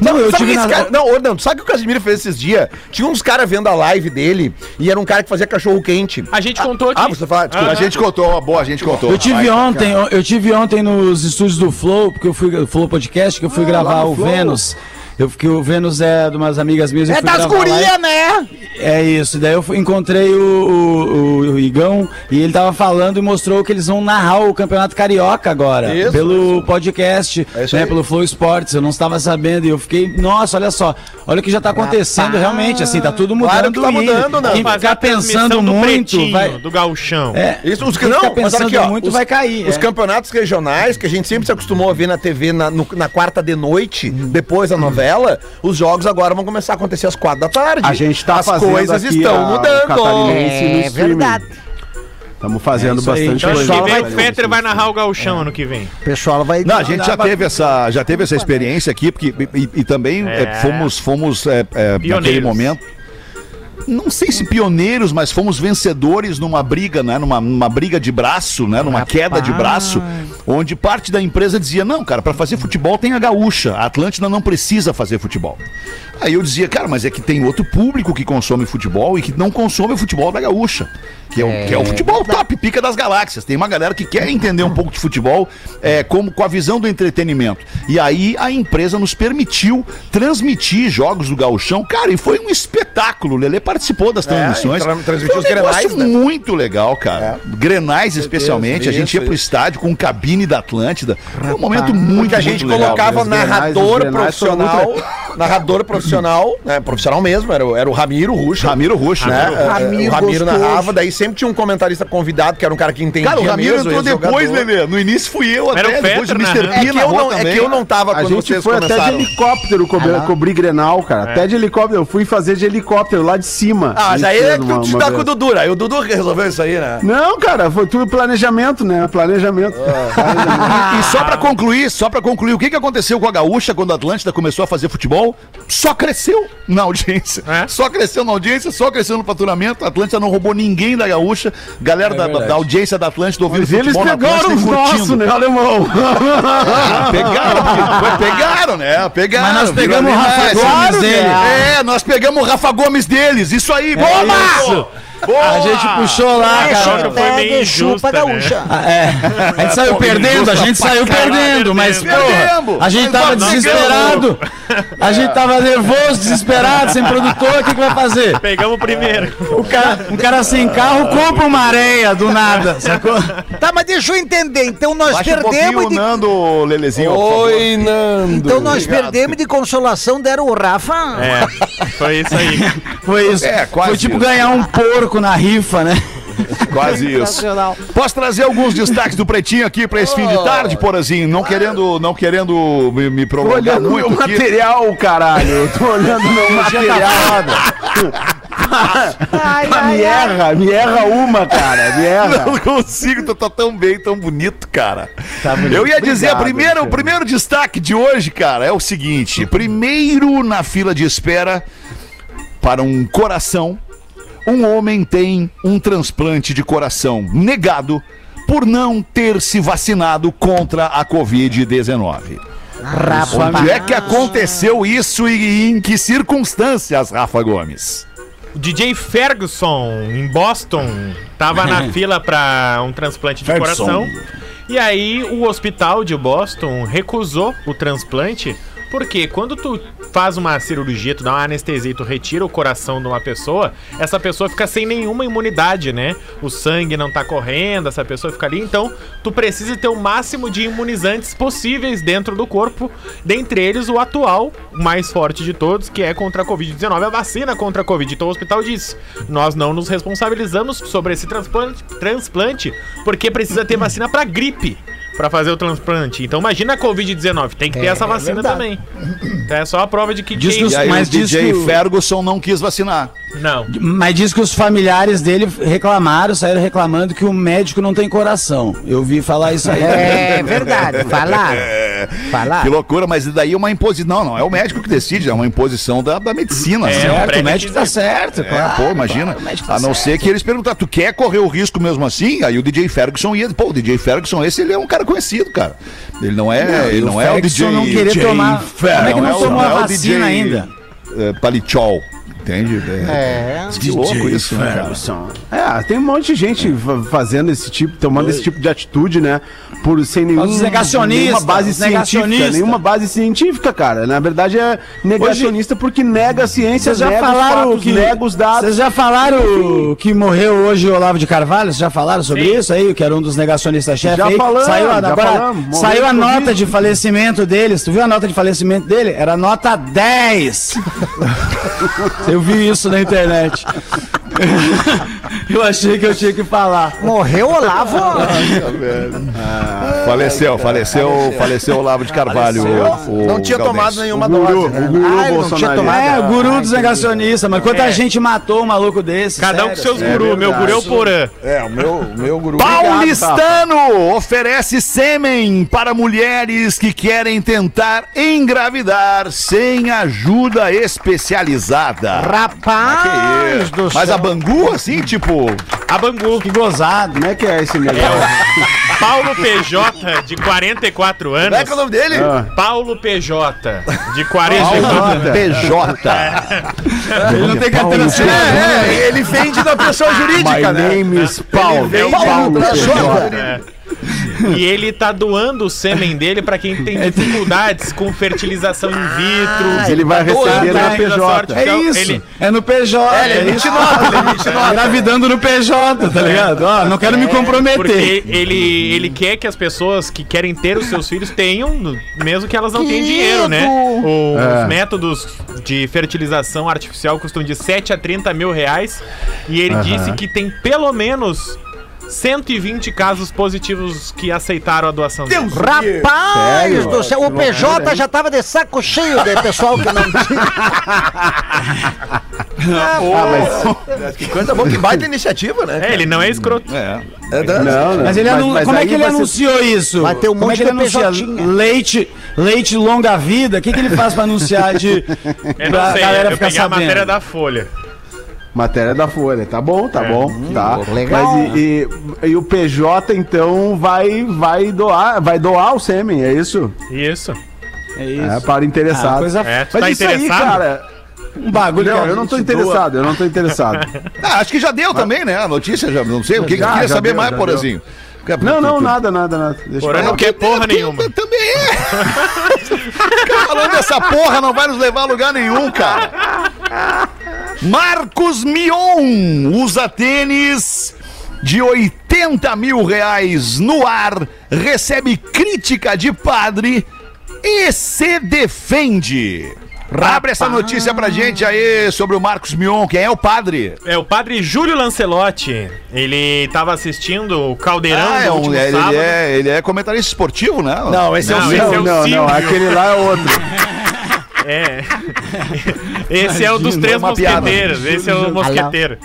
Não, eu sabe tive que esse na- cara, não, ô, não, sabe o que o Casimiro fez esses dias? Tinha uns caras vendo a live dele e era um cara que fazia cachorro quente. A gente contou. Ah, você fala, desculpa. A gente contou, boa, a gente contou. Eu tive Vai. ontem, eu tive ontem nos estúdios do Flow, porque eu fui Flow Podcast, que eu fui gravar o Vênus. Eu fiquei o Vênus é de umas amigas minhas. É fui das gurias, né? É isso, daí eu fui- encontrei o, o, o Igão e ele tava falando e mostrou que eles vão narrar o Campeonato Carioca agora, Isso, pelo podcast, É isso né, aí. pelo Flow Sports, eu não estava sabendo e eu fiquei, nossa, olha só, olha o que já tá acontecendo realmente, assim, tá tudo mudando. Claro que tá mudando, né? Quem ficar pensando do muito, Pretinho, vai... do gauchão. É, Isso, os que não, ficar pensando aqui, ó, muito os- vai cair. Os é. campeonatos regionais, que a gente sempre se acostumou a ver na TV na, no- na quarta de noite, depois da novela, os jogos agora vão começar a acontecer às quatro da tarde. A gente tá As fazendo coisas aqui estão mudando. É verdade. Estamos fazendo É bastante Então ano coisa. que vem o Fetter vai narrar o gauchão ano que vem. O pessoal vai. Não, a gente já teve essa, já teve essa experiência aqui, porque e, e também É. é, fomos, fomos é, é, naquele momento. Não sei se pioneiros, mas fomos vencedores numa briga, né? Numa, numa briga de braço, né? Numa queda de braço, onde parte da empresa dizia: não, cara, para fazer futebol tem a gaúcha. A Atlântida não precisa fazer futebol. Aí eu dizia, cara, mas é que tem outro público que consome futebol e que não consome o futebol da gaúcha. Que é o, que é o futebol top, pica das galáxias. Tem uma galera que quer entender um pouco de futebol é, como com a visão do entretenimento. E aí a empresa nos permitiu transmitir jogos do gauchão. Cara, e foi um espetáculo. O Lelê participou das transmissões. tra- transmitiu Foi um os negócio grenais, né? muito legal, cara. Grenais especialmente. a gente isso, ia pro estádio com cabine da Atlântida. Foi um momento muito, a gente muito legal. colocava grenais, narrador grenais foram muito profissional, narrador profissional, né, profissional mesmo, era, o- era o Ramiro Ruxa. Ramiro Roxo, né? né? É, Ramiro Ramiro narrava, daí sempre tinha um comentarista convidado, que era um cara que entendia Cara, o Ramiro mesmo, entrou depois, Lelê. No início fui eu Era até, o depois o Mr. P É que, eu não, é que eu não tava A quando gente vocês foi até de helicóptero cobrir, cobrir Grenal, cara. Até de helicóptero. Eu fui fazer de helicóptero lá de cima. Ah, mas A aí gente é que tu te dá com o Dudu, aí o Dudu que resolveu isso aí, né? Não, cara, foi tudo planejamento, né? Planejamento. [laughs] E só pra concluir, só pra concluir, o que, que aconteceu com a Gaúcha quando a Atlântida começou a fazer futebol? Só cresceu na audiência. É? Só cresceu na audiência, só cresceu no faturamento. A Atlântida não roubou ninguém da Gaúcha. Galera da, da audiência da Atlântida ouvindo Mas eles pegaram os nossos, né, alemão? Ah, pegaram, pegaram, né? Pegaram. Mas nós pegamos o Rafa mas- Gomes Claro, dele. É, nós pegamos o Rafa Gomes deles. Isso aí, bola! A gente puxou lá, cara. Hashtag foi meio injusta, chupa né? [laughs] É, a gente saiu perdendo, a gente saiu perdendo, mas porra, a gente tava desesperado, a gente tava nervoso, desesperado, sem produtor, o que que vai fazer? Pegamos o primeiro. O cara, um cara sem carro compra uma areia do nada, sacou? Tá, mas deixa eu entender. Então nós Baixa um perdemos o de... Nando, Lelezinho. Oi, Nando. Então nós perdemos de consolação, deram o Rafa. É, foi isso aí. Foi isso. É, quase Foi tipo isso. ganhar um porco na rifa, né? [laughs] Quase isso. Posso trazer alguns destaques do Pretinho aqui pra esse fim de tarde, Porazinho? Não querendo, não querendo me, me Tô prolongar olhando meu muito aqui. material, caralho. Eu Tô olhando meu [laughs] material. [laughs] Ah, me erra, me erra uma, cara. Me erra. Não consigo, tu tá tão bem, tão bonito, cara. Tá bonito. Eu ia dizer, Obrigado, primeiro, o primeiro destaque de hoje, cara, é o seguinte: primeiro na fila de espera para um coração, um homem tem um transplante de coração negado por não ter se vacinado contra a Covid-19. Onde é que aconteceu isso e em que circunstâncias, Rafa Gomes? O DJ Ferguson, em Boston, tava na [laughs] fila pra um transplante de Ferguson. coração. E aí o hospital de Boston recusou o transplante. Porque quando tu faz uma cirurgia, tu dá uma anestesia e tu retira o coração de uma pessoa, essa pessoa fica sem nenhuma imunidade, né? O sangue não tá correndo, essa pessoa fica ali. Então, tu precisa ter o máximo de imunizantes possíveis dentro do corpo, dentre eles o atual, o mais forte de todos, que é contra a Covid-19, a vacina contra a Covid. Então o hospital disse: nós não nos responsabilizamos sobre esse transplante, transplante porque precisa ter vacina pra gripe. Pra fazer o transplante. Então imagina a Covid-19. Tem que ter É, essa vacina verdade. também. Então é só a prova de que Diz quem... que os- aí Mas o diz DJ que o- Ferguson não quis vacinar. Não. Mas diz que os familiares dele reclamaram, saíram reclamando que o médico não tem coração. Eu vi falar isso aí. É verdade, [laughs] falaram. Falaram. Que loucura, mas daí é uma imposição. Não, não é o médico que decide, é uma imposição da, da medicina. É, certo? um certo, o médico tá certo, É, claro. pô, imagina. claro, o médico tá A não certo. ser que eles perguntar, tu quer correr o risco mesmo assim? Aí o DJ Ferguson ia. Pô, o DJ Ferguson, esse ele é um cara conhecido, cara. Ele não é, ele E não é o DJ. não querer DJ tomar. Como é que Não não, é o- tomou não é a o vacina DJ ainda? É, Palichol. Entende? É. Que louco isso, né, cara? É, tem um monte de gente fa- fazendo esse tipo, tomando esse tipo de atitude, né? Por sem nenhum, Os nenhuma base os científica. Nenhuma base científica, cara. Na verdade é negacionista porque nega a ciência, Vocês já nega os falaram fatos, que. nega os dados. Vocês já falaram que morreu hoje o Olavo de Carvalho? Vocês já falaram sobre Sim. isso aí? Que era um dos negacionistas-chefe Já aí? falamos, saiu a, já agora, falamos. Saiu a nota Covid. de falecimento deles. Tu viu a nota de falecimento dele? Era nota 10. [laughs] eu vi isso na internet. [laughs] eu achei que eu tinha que falar. Morreu o Olavo? Faleceu, faleceu, faleceu o Olavo de Carvalho. o- o Não tinha Galdense. tomado nenhuma O guru, dose. né? o guru Ah, não tinha tomado. É, o guru Ah, dos negacionistas, mas quanta gente matou um maluco desse? Cada um com seus gurus. Meu guru é o Porã. É, o meu, o meu guru. Paulistano oferece sêmen para mulheres que querem tentar engravidar sem ajuda especializada. Rapaz do Mas céu. a Bangu, assim, tipo. A Bangu. Que gozado. Como é que é esse negócio? [laughs] Paulo PJ, de 44 anos. Como é que é o nome dele? Paulo PJ, de 44 anos. PJ. [laughs] Ele não tem carteira assinada. É, é, ele vende da pessoa jurídica, My né? name is Paulo. vem Paulo de- PJ. É. [laughs] E ele tá doando o sêmen dele pra quem tem [laughs] dificuldades com fertilização in vitro. Ele vai doando receber na PJ. É isso. Ele- É no PJ. É, ele é 29, ele é 29. Engravidando [laughs] no PJ, tá ligado? Ó, não quero me comprometer. Porque ele, ele quer que as pessoas que querem ter os seus filhos tenham, mesmo que elas não tenham dinheiro, né? O- É. Os métodos de fertilização artificial custam de 7 a 30 mil reais. E ele disse que tem pelo menos 120 casos positivos que aceitaram a doação dele. Rapaz Sério? do céu, o PJ já tava de saco cheio de pessoal que não tinha. [laughs] Que coisa boa, que baita iniciativa, né? É, ele não é escroto. É. É, Não, não. Mas ele anu- mas como é que ele vai ser- anunciou isso? Vai ter um como monte é que ele anuncia leite, leite longa vida? O que, que ele faz pra anunciar de Eu pra não sei, galera eu ficar peguei a sabendo? matéria da Folha. Matéria da Folha, tá bom, tá bom, tá. legal. Mas e, e- e o PJ então vai vai doar, vai doar o sêmen, é isso? Isso. É isso. É para Ah, interessado. coisa É, tu Mas tá isso aí, interessado? cara. Um bagulho Não, eu não tô gente doa. interessado, eu não tô interessado. [laughs] Ah, acho que já deu também, né? A notícia, já não sei. O que que queria saber deu, mais, Porazinho? Não, não, nada, nada, nada. Deixa lá. não quer porra nenhuma. Também é. [laughs] Ficar falando dessa porra não vai nos levar a lugar nenhum, cara. Marcos Mion usa tênis de 80 mil reais no ar, recebe crítica de padre e se defende. Abre essa notícia pra gente aí sobre o Marcos Mion. Quem é o padre? É o padre Júlio Lancelotti. Ele tava assistindo o Caldeirão Ah, é um- último ele, sábado. é, ele é comentarista esportivo, né? Não, esse é o Não, Silvio. esse é Não, o não, Silvio. não, aquele lá é outro. [laughs] É. [laughs] Esse é o dos Imagina, três piada. mosqueteiros. Esse é o mosqueteiro.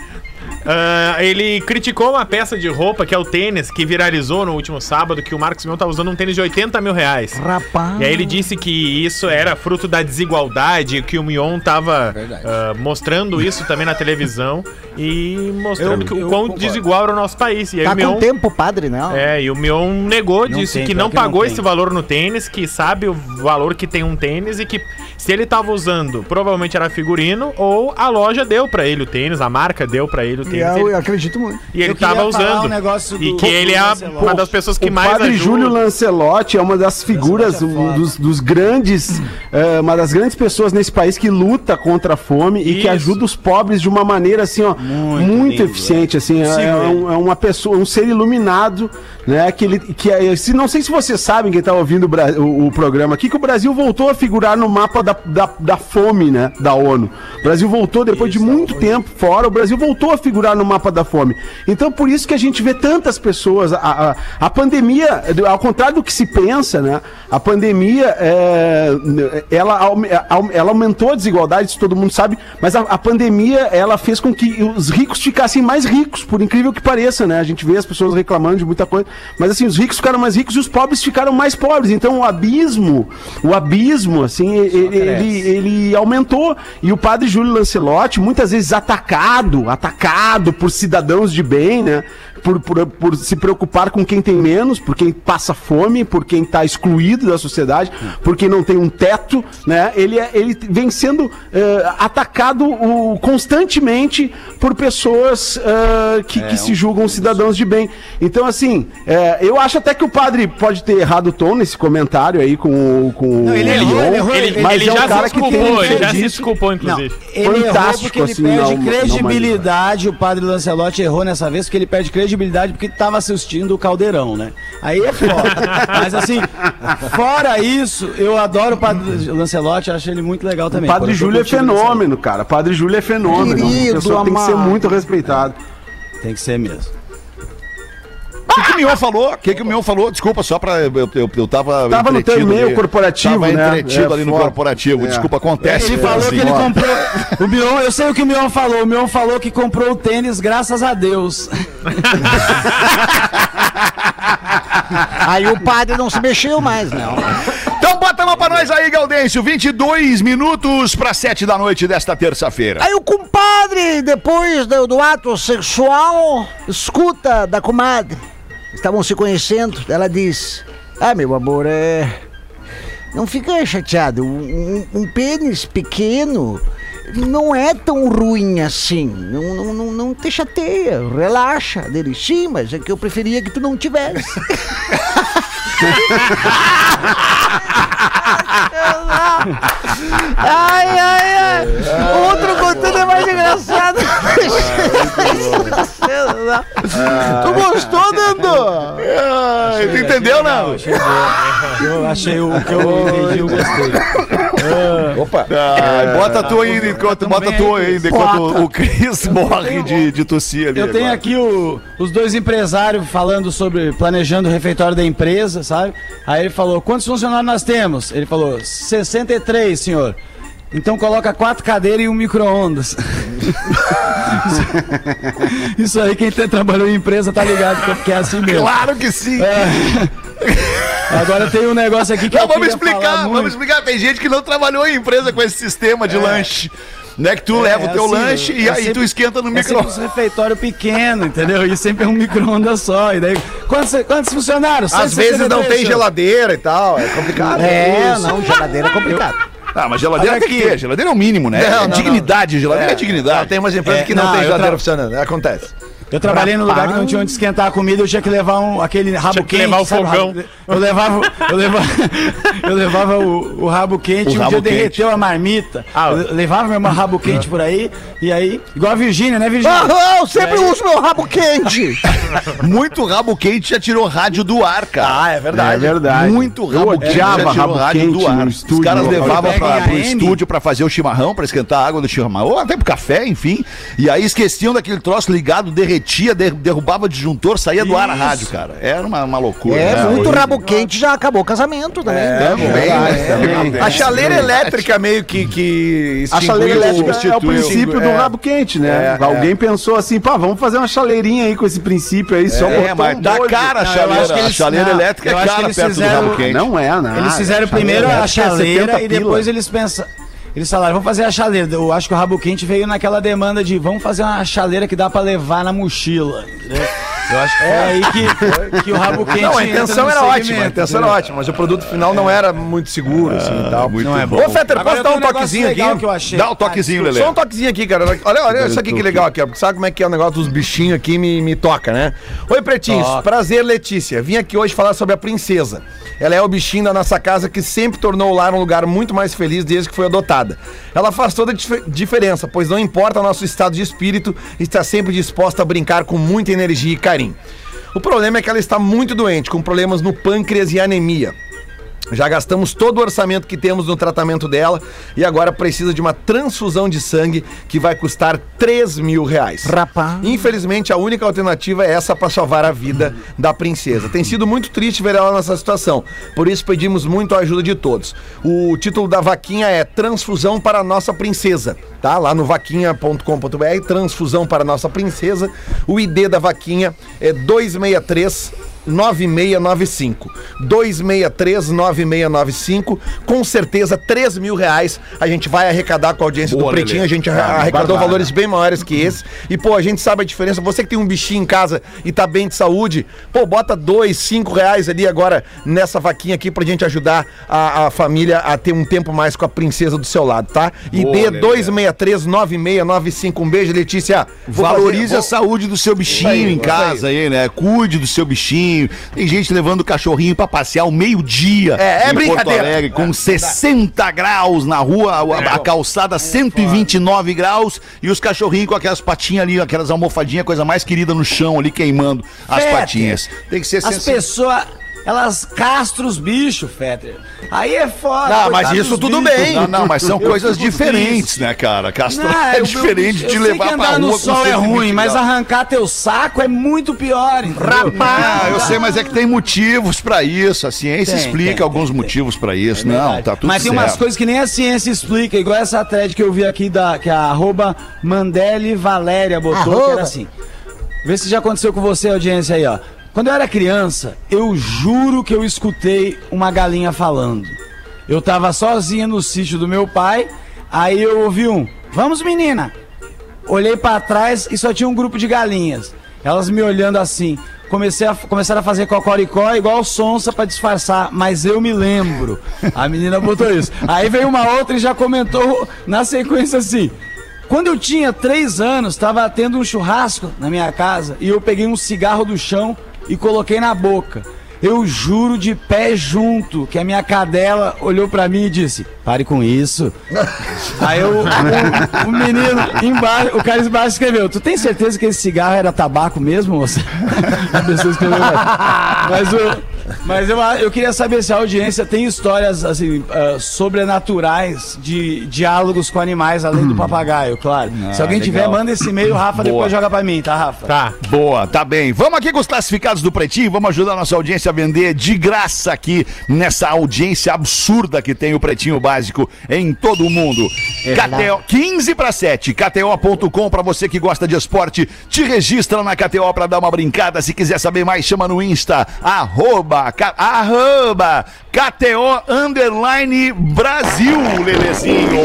Ah, ele criticou uma peça de roupa que é o tênis que viralizou no último sábado que o Marcos Mion tava usando um tênis de 80 mil reais. Rapaz. E aí ele disse que isso era fruto da desigualdade, que o Mion tava ah, mostrando isso também na televisão e mostrando Eu- que o eu quão concordo. desigual era o nosso país. E aí Tá o Mion com tempo, padre, né? é, e o Mion negou, Não disse tem, que não que não pagou tem. esse valor no tênis, que sabe o valor que tem um tênis e que se ele tava usando, provavelmente era figurino ou a loja deu pra ele o tênis, a marca deu pra ele o E tênis. eu ele- acredito muito. e ele Eu tava usando. um negócio e que ele é Lancelotti. uma das pessoas que o mais padre ajuda. Júlio Lancelotti é uma das figuras, é um foda. dos, dos grandes, eh, uma das grandes pessoas nesse país que luta contra a fome e que Isso. ajuda os pobres de uma maneira assim, ó, muito, lindo, eficiente, assim, é, Sigo é um- é uma pessoa, um ser iluminado, né, que ele, que é, se não sei se vocês sabem quem tá ouvindo o- o programa aqui que o Brasil voltou a figurar no mapa da, da, da fome, né, da ONU. O Brasil voltou depois de muito tempo fora, o Brasil voltou a figurar no mapa da fome. Então por isso que a gente vê tantas pessoas, a, a, a pandemia, ao contrário do que se pensa, né, a pandemia, é, ela, au- ela aumentou a desigualdade, isso todo mundo sabe, mas a, a pandemia, ela fez com que os ricos ficassem mais ricos, por incrível que pareça, né, a gente vê as pessoas reclamando de muita coisa, mas assim, os ricos ficaram mais ricos e os pobres ficaram mais pobres, então o abismo, o abismo, assim, ele, ele, ele aumentou, e o padre Júlio Lancelotti, muitas vezes atacado, atacado por cidadãos de bem, né, por, por, por se preocupar com quem tem menos, por quem passa fome, por quem está excluído da sociedade, por quem não tem um teto, né? Ele, é- ele vem sendo eh, atacado o- constantemente por pessoas eh, que, que se julgam cidadãos de bem. Então, assim, eh, eu acho até que o padre pode ter errado o tom nesse comentário aí com, o- com Não, ele o errou, ele errou, Ele, mas ele é um já cara se que tem desculpou, ele já se desculpou, inclusive. Ele errou porque ele assim, perde na credibilidade. O padre Lancelotti errou nessa vez porque ele perde credibilidade porque tava assistindo o Caldeirão, né? Aí é foda. [laughs] Mas assim, fora isso, eu adoro o padre Lancelotti, acho ele muito legal também. Padre Eu tô Júlio é fenômeno, cara. Padre Júlio é fenômeno. Querido, A pessoa tem que ser amado. muito respeitado. Tem que ser mesmo. O que, que o Mion falou? O que, que o Mion falou? Desculpa, só pra. Eu, eu, eu tava. Tava no teu ali. corporativo, Tava né? entretido É, ali no foda. corporativo. É. Desculpa, acontece. Ele falou assim. que ele comprou. O Mion, eu sei o que o Mion falou. O Mion falou que comprou o tênis graças a Deus. [laughs] Aí o padre não se mexeu mais, não. Então bota uma pra nós aí, Gaudêncio. 22 minutos pra 7 da noite desta terça-feira. Aí o compadre, depois do, do ato sexual, escuta da comadre. Estavam se conhecendo, ela diz: Ah, meu amor, é. Não fica chateado. Um, um- pênis pequeno não é tão ruim assim. Não, não, não, não te chateia, relaxa. Dele, sim, mas é que eu preferia que tu não tivesse. [laughs] ai, ai, ai. O outro contando é mais engraçado. tu gostou, Nando? Ah, tu entendeu, não? Eu achei o que eu entendi, eu gostei. Opa. Ah, bota tu ainda enquanto. Bota tu ainda enquanto o Cris morre de, de tossir ali. Eu tenho agora. aqui o- os dois empresários falando sobre planejando o refeitório da empresa, sabe? Aí ele falou: quantos funcionários nós temos? Ele falou: 63, senhor. Então coloca quatro cadeiras e um micro-ondas. [laughs] Isso aí, quem te- trabalhou em empresa tá ligado que é assim mesmo. Claro que sim. Agora tem um negócio aqui que Não, eu vamos explicar, vamos explicar. Tem gente que não trabalhou em empresa com esse sistema de lanche. Né, que tu leva o teu assim, lanche e é aí sempre- tu esquenta no É micro. sempre um refeitório pequeno, entendeu? E sempre é um [laughs] micro-ondas só. E daí, quantos, quantos funcionários? Às vezes não 163, tem geladeira e tal, é complicado. É, não, geladeira é complicado. [laughs] Ah, mas geladeira tem que ter. Geladeira é o mínimo, né? Não, é não, dignidade. Geladeira é, dignidade. Tem umas empresas É, que não, não, tem geladeira tra- funcionando. Acontece. Eu trabalhei num lugar que não tinha onde esquentar a comida, eu tinha que levar um, aquele rabo Tinha que quente. levar o sabe, fogão. rabo- Eu levava, eu levava, [laughs] eu levava o, o rabo quente, O um rabo dia quente. derreteu a marmita. Ah, eu levava meu rabo quente por aí, e aí, igual a Virgínia, né, Virgínia? Ah, eu sempre uso meu rabo quente. [laughs] Muito rabo quente já tirou rádio do ar, cara. Ah, é verdade. É verdade. Muito Eu rabo quente já tirou rabo rádio quente do ar. no Os estúdio. caras levavam pra, pro estúdio pra fazer o chimarrão, pra esquentar a água do chimarrão, ou até pro café, enfim. E aí esqueciam daquele troço ligado, derretia, der- derrubava disjuntor, saía do ar a rádio, cara. Era uma, uma loucura. É, né? muito Hoje- rabo quente já acabou o casamento também. É, também, né? Também. A chaleira elétrica meio que, que A chaleira elétrica é o princípio do É. rabo quente, né? É, Alguém pensou assim, pá, vamos fazer uma chaleirinha aí com esse princípio aí, só É, botou mas um cara a Não, eu acho chaleira. que A eles- chaleira não, elétrica é cara eles perto do fizeram- rabo quente. Não é, né? Eles fizeram primeiro a é chaleira 70 e depois eles pensam. Eles falaram, vamos fazer a chaleira. Eu acho que o rabo quente veio naquela demanda de vamos fazer uma chaleira que dá pra levar na mochila. entendeu? Eu acho que foi aí que, que o rabo quente. Não, a intenção era ótima, a intenção era ótima, mas o produto final não era muito seguro, assim e tal. muito não é bom. Ô, Fetter, posso dar um toquezinho aqui? que eu achei. Dá o toquezinho, Lelê. Só um toquezinho aqui, cara. Olha, olha isso aqui que legal aqui, ó. Porque sabe como é que é o negócio dos bichinhos aqui me, me toca, né? Oi, pretinhos. Toca. Prazer, Letícia. Vim aqui hoje falar sobre a princesa. Ela é o bichinho da nossa casa que sempre tornou o lar um lugar muito mais feliz desde que foi adotada. Ela faz toda a dif- diferença, pois não importa o nosso estado de espírito, está sempre disposta a brincar com muita energia e carinho. O problema é que ela está muito doente, com problemas no pâncreas e anemia. Já gastamos todo o orçamento que temos no tratamento dela e agora precisa de uma transfusão de sangue que vai custar 3 mil reais. Rapaz. Infelizmente, a única alternativa é essa para salvar a vida da princesa. Tem sido muito triste ver ela nessa situação, por isso pedimos muito a ajuda de todos. O título da vaquinha é Transfusão para a Nossa Princesa, tá? Lá no vaquinha.com.br, Transfusão para a Nossa Princesa. O ID da vaquinha é 263 9695. 263 9695. Com certeza, 3 mil reais a gente vai arrecadar com a audiência Boa, do Pretinho. Lelê. A gente Ah, arrecadou barbada. valores bem maiores que esse. E, pô, a gente sabe a diferença. Você que tem um bichinho em casa e tá bem de saúde, pô, bota dois, cinco reais ali agora nessa vaquinha aqui pra gente ajudar a, a família a ter um tempo mais com a princesa do seu lado, tá? ID Lelê. 263 9695. Um beijo, Letícia. Vou Valorize fazer- a saúde do seu bichinho aí, em casa aí, né? Cuide do seu bichinho. Tem gente levando o cachorrinho pra passear ao meio-dia. É, é em brincadeira. Porto Alegre, com 60 graus na rua, a, a calçada 129 graus e os cachorrinhos com aquelas patinhas ali, aquelas almofadinhas, coisa mais querida no chão ali, queimando as Fetter, patinhas. Tem que ser As pessoas, elas castram os bichos, Fetter. Aí é foda. Não, mas isso tudo bichos. bem. Não, não, mas são Eu coisas diferentes, triste. né, cara? Castrar Não, é diferente eu de sei levar que pra andar rua no sol é 120 ruim, mas arrancar teu saco é muito pior, entendeu? Ah, eu sei, mas é que tem motivos pra isso. A ciência Tem, explica tem, alguns tem, motivos pra isso. É não, verdade. tá tudo Mas tem certo. umas coisas que nem a ciência explica, igual essa thread que eu vi aqui, da, que a arroba Mandele Valéria botou, que Arroba. era assim. Vê se já aconteceu com você, audiência aí, ó. Quando eu era criança, eu juro que eu escutei uma galinha falando. Eu tava sozinha no sítio do meu pai, aí eu ouvi um, vamos menina. Olhei pra trás e só tinha um grupo de galinhas. Elas me olhando assim. Comecei a, começaram a fazer cocoricó igual sonsa pra disfarçar, mas eu me lembro. A menina botou isso. Aí veio uma outra e já comentou na sequência assim. Quando eu tinha três anos, estava tendo um churrasco na minha casa e eu peguei um cigarro do chão e coloquei na boca. Eu juro de pé junto que a minha cadela olhou pra mim e disse: Pare com isso. [laughs] Aí eu, o, o menino embaixo, o cara embaixo escreveu: Tu tem certeza que esse cigarro era tabaco mesmo, moça? [laughs] A pessoa escreveu. Mas, o, mas eu, eu queria saber se a audiência tem histórias assim, ah, sobrenaturais de diálogos com animais, além do papagaio, claro. se alguém tiver, legal. manda esse e-mail, Rafa, Boa. depois joga pra mim, tá, Rafa? Tá. Boa, tá bem. Vamos aqui com os classificados do Pretinho, vamos ajudar a nossa audiência a vender de graça aqui nessa audiência absurda que tem o Pretinho Básico em todo o mundo. KTO, 15 para 7, KTO.com para você que gosta de esporte, te registra na KTO para dar uma brincada. Se quiser saber mais, chama no Insta, arroba, ca- arroba, KTO underline Brasil, Lelezinho.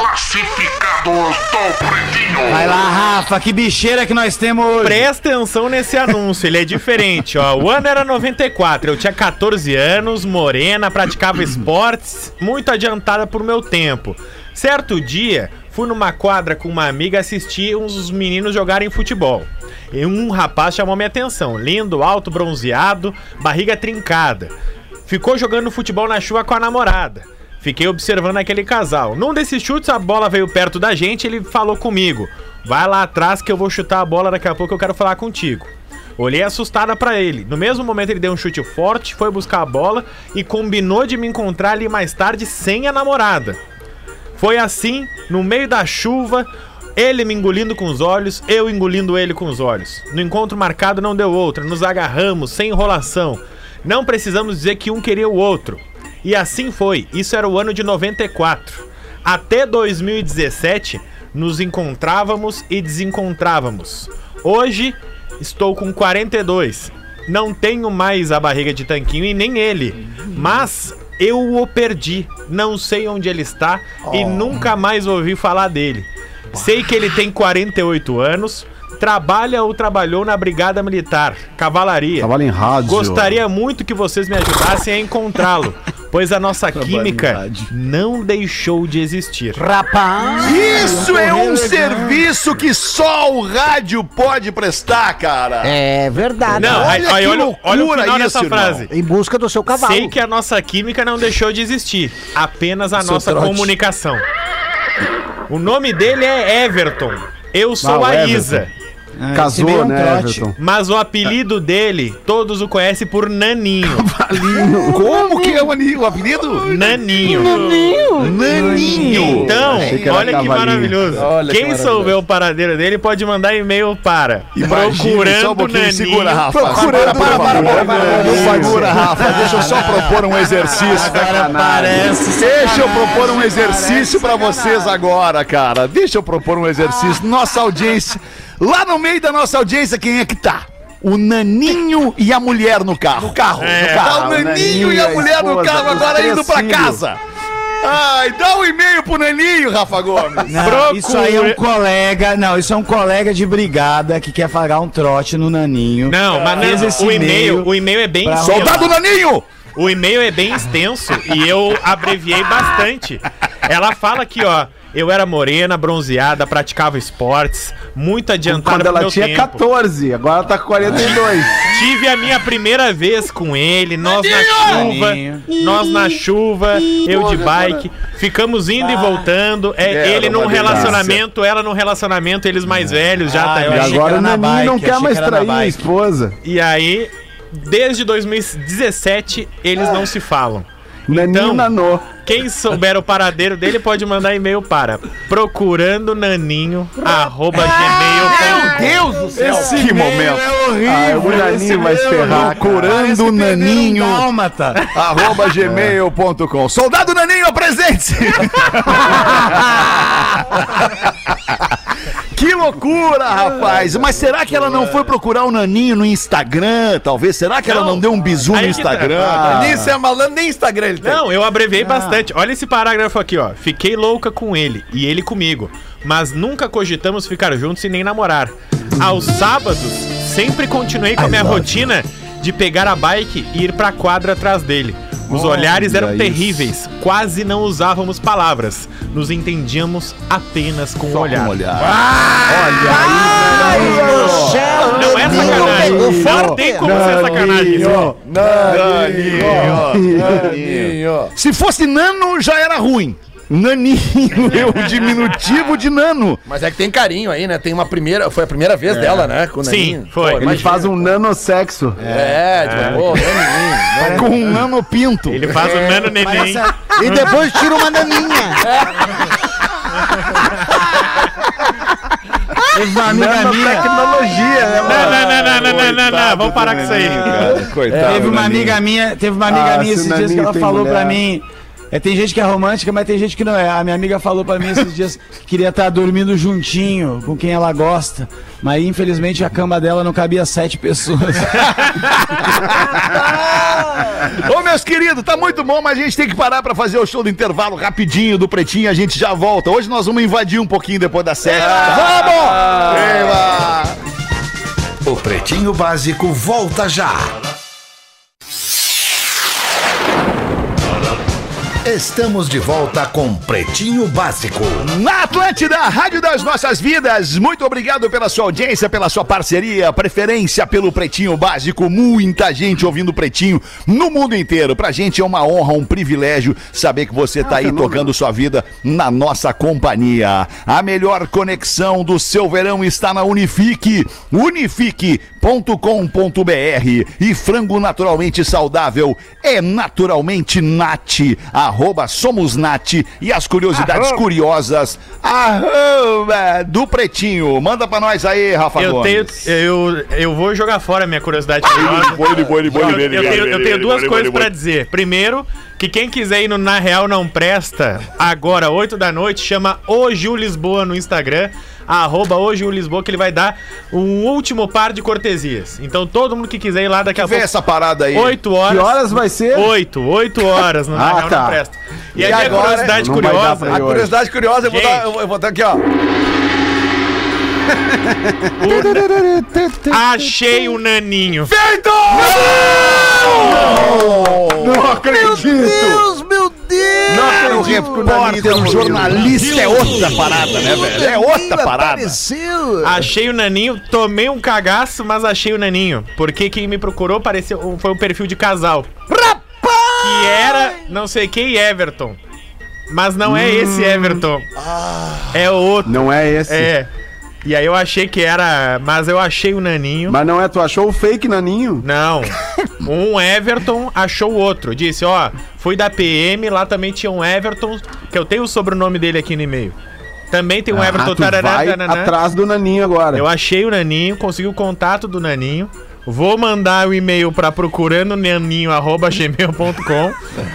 Classificados do Pretinho. Vai lá, Rafa, que bicheira que nós temos hoje. Presta atenção nesse anúncio, ele é diferente, ó. O ano era 94, eu tinha 14 anos, morena, praticava esportes, muito adiantada por meu tempo. Certo dia, fui numa quadra com uma amiga assistir uns meninos jogarem futebol. E um rapaz chamou minha atenção, lindo, alto, bronzeado, barriga trincada. Ficou jogando futebol na chuva com a namorada. Fiquei observando aquele casal. Num desses chutes, a bola veio perto da gente ele falou comigo: Vai lá atrás que eu vou chutar a bola daqui a pouco, eu quero falar contigo. Olhei assustada pra ele. No mesmo momento, ele deu um chute forte, foi buscar a bola e combinou de me encontrar ali mais tarde sem a namorada. Foi assim, no meio da chuva, ele me engolindo com os olhos, eu engolindo ele com os olhos. No encontro marcado não deu outra, nos agarramos, sem enrolação. Não precisamos dizer que um queria o outro. E assim foi, isso era o ano de 94. Até 2017, nos encontrávamos e desencontrávamos. Hoje, estou com 42. Não tenho mais a barriga de tanquinho e nem ele. Mas eu o perdi. Não sei onde ele está e nunca mais ouvi falar dele. Sei que ele tem 48 anos, trabalha ou trabalhou na Brigada Militar, Cavalaria. Trabalha em rádio. Gostaria muito que vocês me ajudassem a encontrá-lo, pois a nossa química não deixou de existir. Rapaz. Isso é um serviço que só o rádio pode prestar, cara. É verdade. Não, aí, Olha aí, que olha, olha o final isso, dessa irmão. frase. Em busca do seu cavalo. Sei que a nossa química não deixou de existir, apenas a nossa trote. comunicação. O nome dele é Everton. Eu sou Ah, a Everton. Isa. Ah, esse Casou, é um né. Everton? Mas o apelido dele, todos o conhecem por Naninho. [laughs] Como que é o, ani- o apelido? Naninho. Naninho. Então, Achei que era olha que cavalinho. maravilhoso. Olha que Quem maravilhoso. souber o paradeiro dele pode mandar e-mail para Imagina, só um procurando pouquinho, Naninho. segura, Rafa. Procurando- Para, para, para, para, Naninho. Segura, Rafa. Deixa eu só propor um exercício. Parece. Deixa eu propor um exercício pra vocês agora, cara. Deixa eu propor um exercício. Nossa audiência. Lá no meio da nossa audiência, quem é que tá? O naninho e a mulher no carro. No carro. É. no carro. Ah, o o naninho naninho e a a mulher no esposa, carro os agora indo pra filhos. casa. Ai, dá um e-mail pro naninho, Rafa Gomes. Não, isso aí é um colega, não, isso é um colega de brigada que quer pagar um trote no naninho. Não, mas não, esse o e-mail, o e-mail é bem. Soldado naninho! O e-mail é bem extenso e eu abreviei bastante. Ela fala aqui, ó. Eu era morena, bronzeada, praticava esportes, muito adiantada Quando ela meu tinha tempo. 14, agora ela tá com 42. Tive a minha primeira vez com ele, nós na chuva, Naninho. nós na chuva, eu de bike, ficamos indo e voltando, é, ele num relacionamento, ela num relacionamento, eles mais velhos já Ah, tá. eu E agora o Naninho não quer mais trair a esposa. E aí, desde 2017, eles não se falam. Naninho Então, nanô. Quem souber o paradeiro dele pode mandar e-mail para procurando naninho arroba gmail.com. Deus do céu. Que momento. É horrível. Ah, o Naninho vai se ferrar. Procurando naninho. Um dálmata. arroba gmail.com. Soldado Naninho, apresente-se! [laughs] que loucura, rapaz! Mas será que ela não foi procurar o Naninho no Instagram, talvez? Será que ela Não. deu um bisu no Aí que tá. Instagram? Nisso é malandro, nem Instagram ele tem. Não, eu abreviei bastante. Olha esse parágrafo aqui, ó. Fiquei louca com ele e ele comigo, mas nunca cogitamos ficar juntos e nem namorar. Aos sábados, sempre continuei com a minha rotina de pegar a bike e ir pra quadra atrás dele. Os olhares eram terríveis, quase não usávamos palavras. Nos entendíamos apenas com o olhar. Um olhar. Ai, meu céu, Não é Naninho sacanagem. Não tem como ser sacanagem. isso. Naninho, Naninho. Se fosse nano, já era ruim. Naninho, [laughs] é o diminutivo de nano. Mas é que tem carinho aí, né? Tem uma primeira. Foi a primeira vez dela, né? Com o Sim, foi. Ele imagina. faz um nanosexo. É, tipo, pô, Naninho. Com um nanopinto. Ele faz o nano neném. E depois tira uma naninha. Teve uma amiga minha. Nanotecnologia, né, Não, mano? não, não, não, não, não, não, não, vamos parar com isso aí. Coitado. Teve uma amiga minha, teve uma amiga Ah, minha esses dias que ela falou mulher. pra mim. É, tem gente que é romântica, mas tem gente que não é. A minha amiga falou pra mim esses dias que queria estar dormindo juntinho com quem ela gosta. Mas infelizmente a cama dela não cabia sete pessoas. [laughs] Ô, meus queridos, tá muito bom, mas a gente tem que parar pra fazer o show do intervalo rapidinho do Pretinho. A gente já volta. Hoje nós vamos invadir um pouquinho depois da sete. Vamos! O Pretinho Básico volta já. Estamos de volta com Pretinho Básico. Na Atlântida, Rádio das Nossas Vidas, muito obrigado pela sua audiência, pela sua parceria, preferência pelo Pretinho Básico. Muita gente ouvindo o Pretinho no mundo inteiro. Pra gente é uma honra, um privilégio saber que você tá aí tocando sua vida na nossa companhia. A melhor conexão do seu verão está na Unifique. Unifique.com.br e frango naturalmente saudável é naturalmente nat. Arroba somos nat e as curiosidades curiosas arroba do Pretinho. Manda pra nós aí, Rafa Eu tenho. Gomes. Eu, eu vou jogar fora a minha curiosidade curiosa. Ele foi, ele foi, ele foi, ele Eu tenho, tenho duas coisas pra dizer. Primeiro, que quem quiser ir no Na Real Não Presta, agora, 8 da noite, chama o Lisboa no Instagram, arroba o Gil Lisboa, que ele vai dar um último par de cortesias. Então todo mundo que quiser ir lá daqui a Vê pouco. essa parada aí. 8 Que horas. horas vai ser? 8, 8 horas no Na Ah, Real tá. Não Presta. E, E a minha agora, curiosidade não vai dar curiosa. A hoje. curiosidade curiosa, eu vou, dar, eu vou botar aqui, ó. [laughs] Achei o naninho. Não acredito! Deus, meu Deus! Não, o repórter, o jornalista é outra parada, né, velho? É outra parada. Apareceu. Achei o naninho, tomei um cagaço, mas achei o naninho. Porque quem me procurou pareceu, foi um perfil de casal. Rapaz! Que era não sei quem Everton. Mas não é esse Everton. É outro. Não é esse. É. E aí eu achei que era. Mas eu achei o naninho. Mas não é, tu achou o fake naninho? Não. [laughs] Um Everton achou o outro. Disse, ó, fui da PM, lá também tinha um Everton, que eu tenho o sobrenome dele aqui no e-mail. Também tem um Everton Ah, tu tarará, vai tananã. atrás do naninho agora. Eu achei o Naninho, consegui o contato do Naninho. Vou mandar o e-mail pra procurando naninho@gmail.com.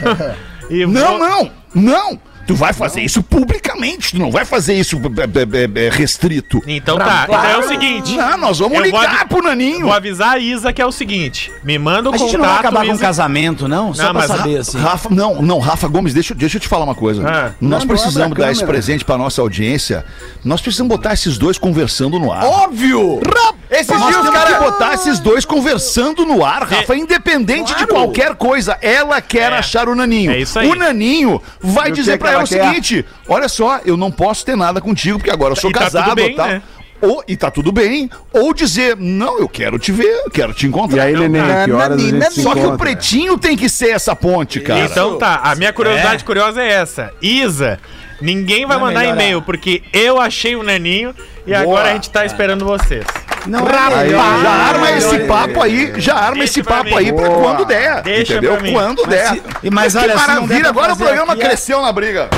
[laughs] e Não, vou- não, não. Tu vai fazer isso publicamente, tu não vai fazer isso é, é, é, restrito. Então tá. Então é o seguinte. Não, nós vamos ligar pro Naninho. Vou avisar a Isa que é o seguinte: me manda o A contato. gente não vai acabar com um Isa. casamento, não? Só Não, pra saber, assim. Rafa, não, não, Rafa Gomes, deixa, deixa eu te falar uma coisa. Ah. Nós Não, precisamos não a dar esse presente pra nossa audiência. Nós precisamos botar esses dois conversando no ar. Óbvio! Esses Nós dias os caras. botar esses dois conversando no ar, Rafa, independente de qualquer coisa. Ela quer É. achar o Naninho. É isso aí. O Naninho vai E o dizer pra que ela ela o seguinte: olha só, eu não posso ter nada contigo, porque agora eu sou E tá casado tudo bem, e tal. né? Ou, e tá tudo bem. Ou dizer, não, eu quero te ver, eu quero te E encontrar. aí, neném, que horas a gente se Só que o pretinho tem que ser essa ponte, cara. Então tá, a minha curiosidade curiosa é essa. Isa, ninguém vai Vai mandar melhorar. e-mail, porque eu achei o Naninho e agora a gente tá esperando vocês. Não Aí, Já arma aí, esse papo aí, já arma Deixa esse papo mim. aí pra Boa. quando der. Deixa entendeu? pra mim. Quando der. se- e- mas que olha, der maravilha, agora o programa aqui, é- cresceu na briga.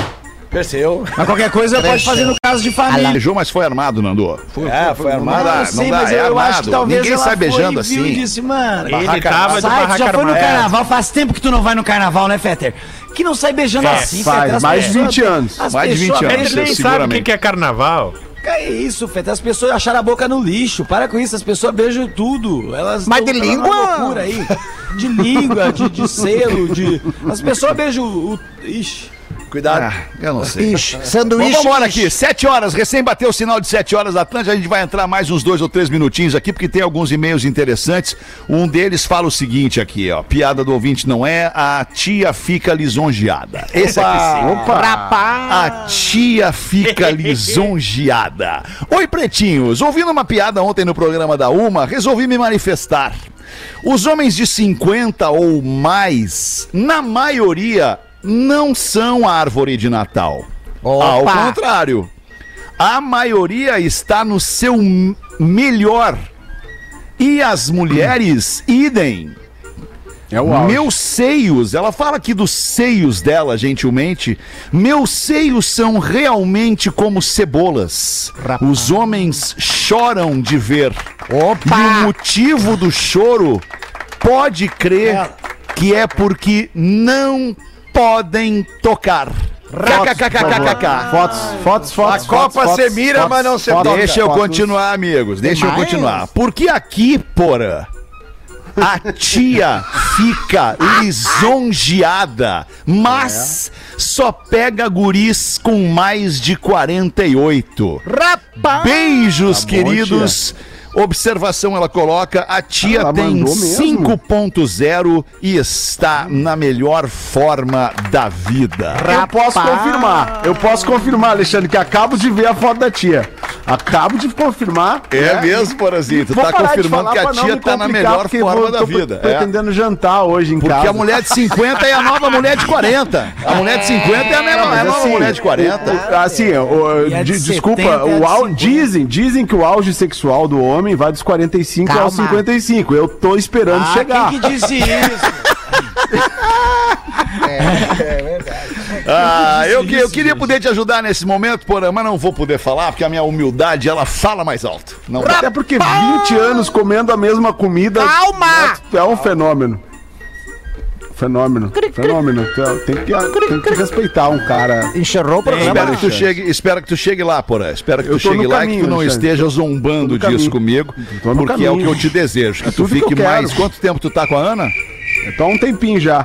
Cresceu. Mas qualquer coisa pode fazer no caso de família. Beijou, mas foi armado, Nando. Foi, É, foi armado. Não dá, eu não sei, dá, mas é eu, eu acho que armado. talvez Ninguém sai foi beijando e viu e assim. disse, mano... Ele tava de Sai, tu barraca já foi no carnaval, faz tempo que tu não vai no carnaval, né, Fetter? Que não sai beijando Faz, assim, faz, Fetter. Mais de pessoas- 20 anos. Mais de 20 pessoas- anos. Ele nem sabe o que que é carnaval. Que é isso, Fetter? As pessoas acharam a boca no lixo. Para com isso, as pessoas beijam tudo. Elas Mas de língua? loucura aí. De língua, de, de selo, de... As pessoas beijam o... Ixi. Cuidado. Ah, eu não sei. Ixi, Bom, sanduíche. vamos embora aqui, sete horas, recém bateu o sinal de sete horas da Atlântica, a gente vai entrar mais uns dois ou três minutinhos aqui, porque tem alguns e-mails interessantes. Um deles fala o seguinte aqui, ó, piada do ouvinte não é, a tia fica lisonjeada. Esse aqui sim. Opa! A tia fica [laughs] lisonjeada. Oi, pretinhos. Ouvindo uma piada ontem no programa da Uma, resolvi me manifestar. Os homens de 50 ou mais, na maioria, não são árvore de Natal. Ao contrário, a maioria está no seu melhor. E as mulheres, idem. É. Meus seios, ela fala aqui dos seios dela, gentilmente. Meus seios são realmente como cebolas. Os homens choram de ver. E o motivo do choro, pode crer que é porque não podem tocar. KKKKKK. Fotos, fotos, fotos. A Copa fotos, se mira, fotos, mas não se toca. Deixa eu continuar, amigos. Deixa eu Demais. continuar. Porque aqui, porã, a tia fica lisonjeada, mas só pega guris com mais de 48. Rapaz! Beijos, Tá bom, queridos. Observação, ela coloca, a tia Ela tem mandou mesmo. 5.0 e está na melhor forma da vida. Eu posso confirmar. Eu posso confirmar, Alexandre, que acabo de ver a foto da tia. Acabo de confirmar. É né? mesmo, Porazito? Vou Tá confirmando que a tia tá na melhor porque forma vou- da tô vida. É. Pretendendo jantar hoje em Porque casa. a mulher de 50 é a nova mulher de 40. A mulher de 50 é a, mesma, é a nova assim, mulher de 40. o- Assim, o- a de de- desculpa, 70 é o au- 50. dizem, dizem que o auge sexual do homem vai dos 45 aos Calma. 55. Eu tô esperando Ah, chegar. quem que disse isso? [laughs] Ah, eu, que- eu queria poder te ajudar nesse momento, porém, mas não vou poder falar, porque a minha humildade, ela fala mais alto. Não. Até porque 20 anos comendo a mesma comida Calma! é um fenômeno. Fenômeno. Fenômeno. Tem que, tem que respeitar um cara. Encerrou o programa. Espero que, tu chegue, espero que tu chegue lá, porra. Espero que Eu tu chegue lá e caminho, que tu não Alexandre. esteja zombando disso caminho. comigo. Porque é o que caminho. eu te desejo. Que É tu tudo que fique eu quero. mais. Quanto tempo tu tá com a Ana? Então um tempinho já.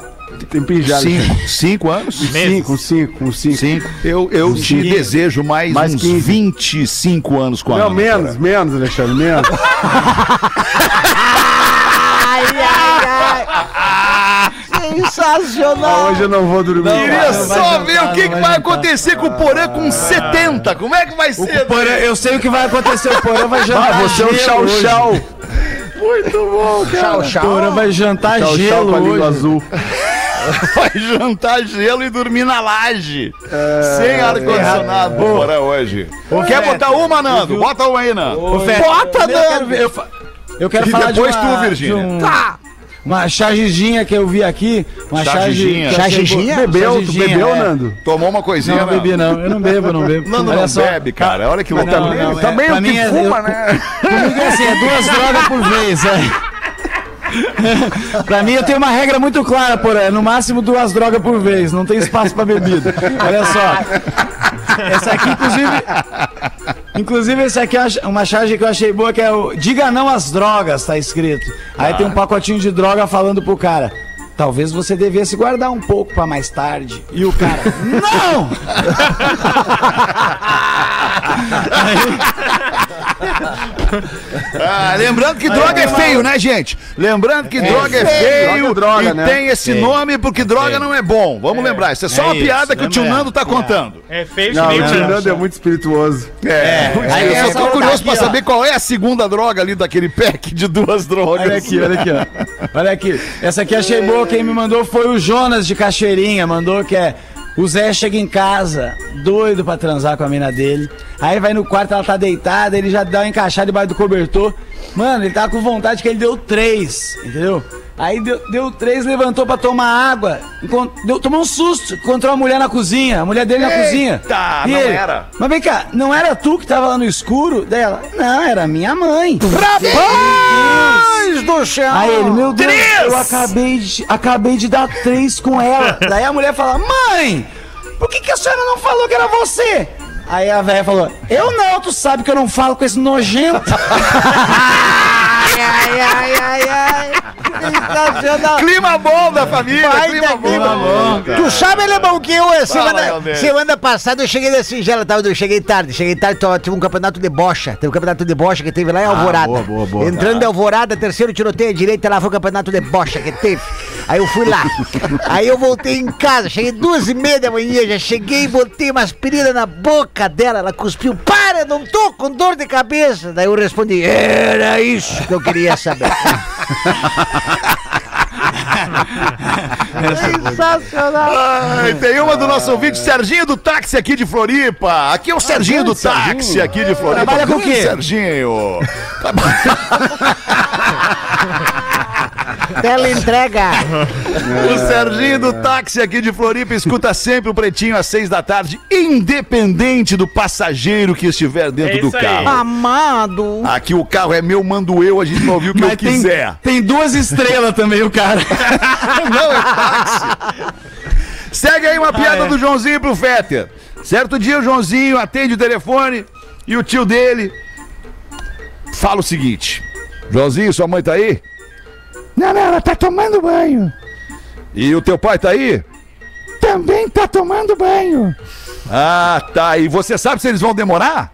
Tempinho já. Cinco. Cinco anos? Cinco, cinco, cinco. Cinco. Eu, eu te Cinco. desejo mais, Mais uns 15. 25 anos com a Não, Ana. menos, porra. menos, Alexandre, menos. [laughs] Sensacional. Ah, hoje eu não vou dormir. Queria Não só jantar, ver o que, não que vai vai acontecer com o Porã com 70. Como é que vai ser? Porã, eu sei o que vai acontecer. O Porã vai jantar Ah, você é um gelo chau hoje. chau. Tchau, tchau. Porã vai jantar Chau chau gelo com a língua hoje. azul. [laughs] Vai jantar gelo e dormir na laje. Sem ar-condicionado, Porã, hoje. Quer botar uma, Nando? Bota uma aí, Nando. Bota, eu Nando. Eu, fa- eu quero E falar depois de uma, tu, Virgínia. de um- Tá. Uma chargezinha que eu vi aqui. Uma Chargezinha? boa. Bebeu, tu bebeu, é. Nando? Tomou uma coisinha, Não, não bebi não. Eu não bebo, eu não bebo. Nando não só. bebe, cara. Olha que Não, loucura. não, é- Também pra o que é- fuma, eu- né? Comigo é assim, é duas drogas por vez, é. [laughs] pra mim eu tenho uma regra muito clara, porra. É no máximo duas drogas por vez. Não tem espaço pra bebida. Olha só. Essa aqui, inclusive. Inclusive, esse aqui é uma charge que eu achei boa, que é o Diga não às drogas, tá escrito. Aí tem um pacotinho de droga falando pro cara. Talvez você devesse guardar um pouco pra mais tarde. E o cara, não! [laughs] Ah, lembrando que droga é feio, né, gente? Lembrando que droga é feio Droga é droga, e né? tem esse nome porque droga não é bom. Vamos lembrar, isso é só É uma isso, piada que o tio lembra? Nando tá contando. É feio Não, que o nem tio o Nando é muito espirituoso. É, Aí eu só tô curioso aqui, pra ó. saber qual é a segunda droga ali daquele pack de duas drogas. Olha aqui, olha aqui, ó. Olha aqui. Essa aqui achei boa. Quem me mandou foi o Jonas de Cachoeirinha. Mandou que é. O Zé chega em casa, doido pra transar com a mina dele. Aí vai no quarto, ela tá deitada, ele já dá uma encaixada debaixo do cobertor. Mano, ele tava com vontade que ele deu três, entendeu? Aí deu, deu três, levantou pra tomar água. deu- tomou um susto, encontrou a mulher na cozinha, a mulher dele na cozinha. Eita, E não ele, era. Mas vem cá, não era tu que tava lá no escuro dela? Não, era minha mãe. Rapaz do céu. Aí ele, meu Deus, eu acabei de, acabei de dar três com ela. [laughs] Daí a mulher fala, mãe, por que, que a senhora não falou que era você? Aí a velha falou, eu não, tu sabe que eu não falo com esse nojento. [laughs] Ai, ai, ai, ai, ai. Sensacional. Clima bom da família, Vai clima da bom. clima. Tu sabe, Alemão, que eu, eh, semana, Leonel. semana passada, eu cheguei da singela, tava, eu cheguei tarde, cheguei tarde, tava- tive um campeonato de bocha, teve um campeonato de bocha que teve lá em Alvorada. boa, boa, boa. Entrando em Alvorada, terceiro tiroteio à direita, lá foi o campeonato de bocha que teve. Aí eu fui lá, [laughs] aí eu voltei em casa, cheguei duas e meia da manhã, já cheguei, botei uma aspirina na boca dela, ela cuspiu, para, não tô com dor de cabeça. Daí eu respondi, era isso que eu queria saber. [laughs] Sensacional. Ai, tem uma do nosso ouvinte, Serginho do Táxi aqui de Floripa. Aqui é o Serginho do Táxi aqui de Floripa. Trabalha com o quê? Serginho. [laughs] Tela entrega. [laughs] O Serginho do Táxi aqui de Floripa escuta sempre o Pretinho às seis da tarde, independente do passageiro que estiver dentro É do isso aí. carro. Amado. Aqui o carro é meu, mando eu, a gente vai ouvir o que eu Mas tem, quiser. tem duas estrelas também o cara. [laughs] Não, é táxi. Segue aí uma piada do Joãozinho pro Fetter. Certo dia o Joãozinho atende o telefone e o tio dele fala o seguinte: Joãozinho, sua mãe tá aí? Não, não, ela tá tomando banho. E o teu pai tá aí? Também tá tomando banho. Ah, tá. E você sabe se eles vão demorar?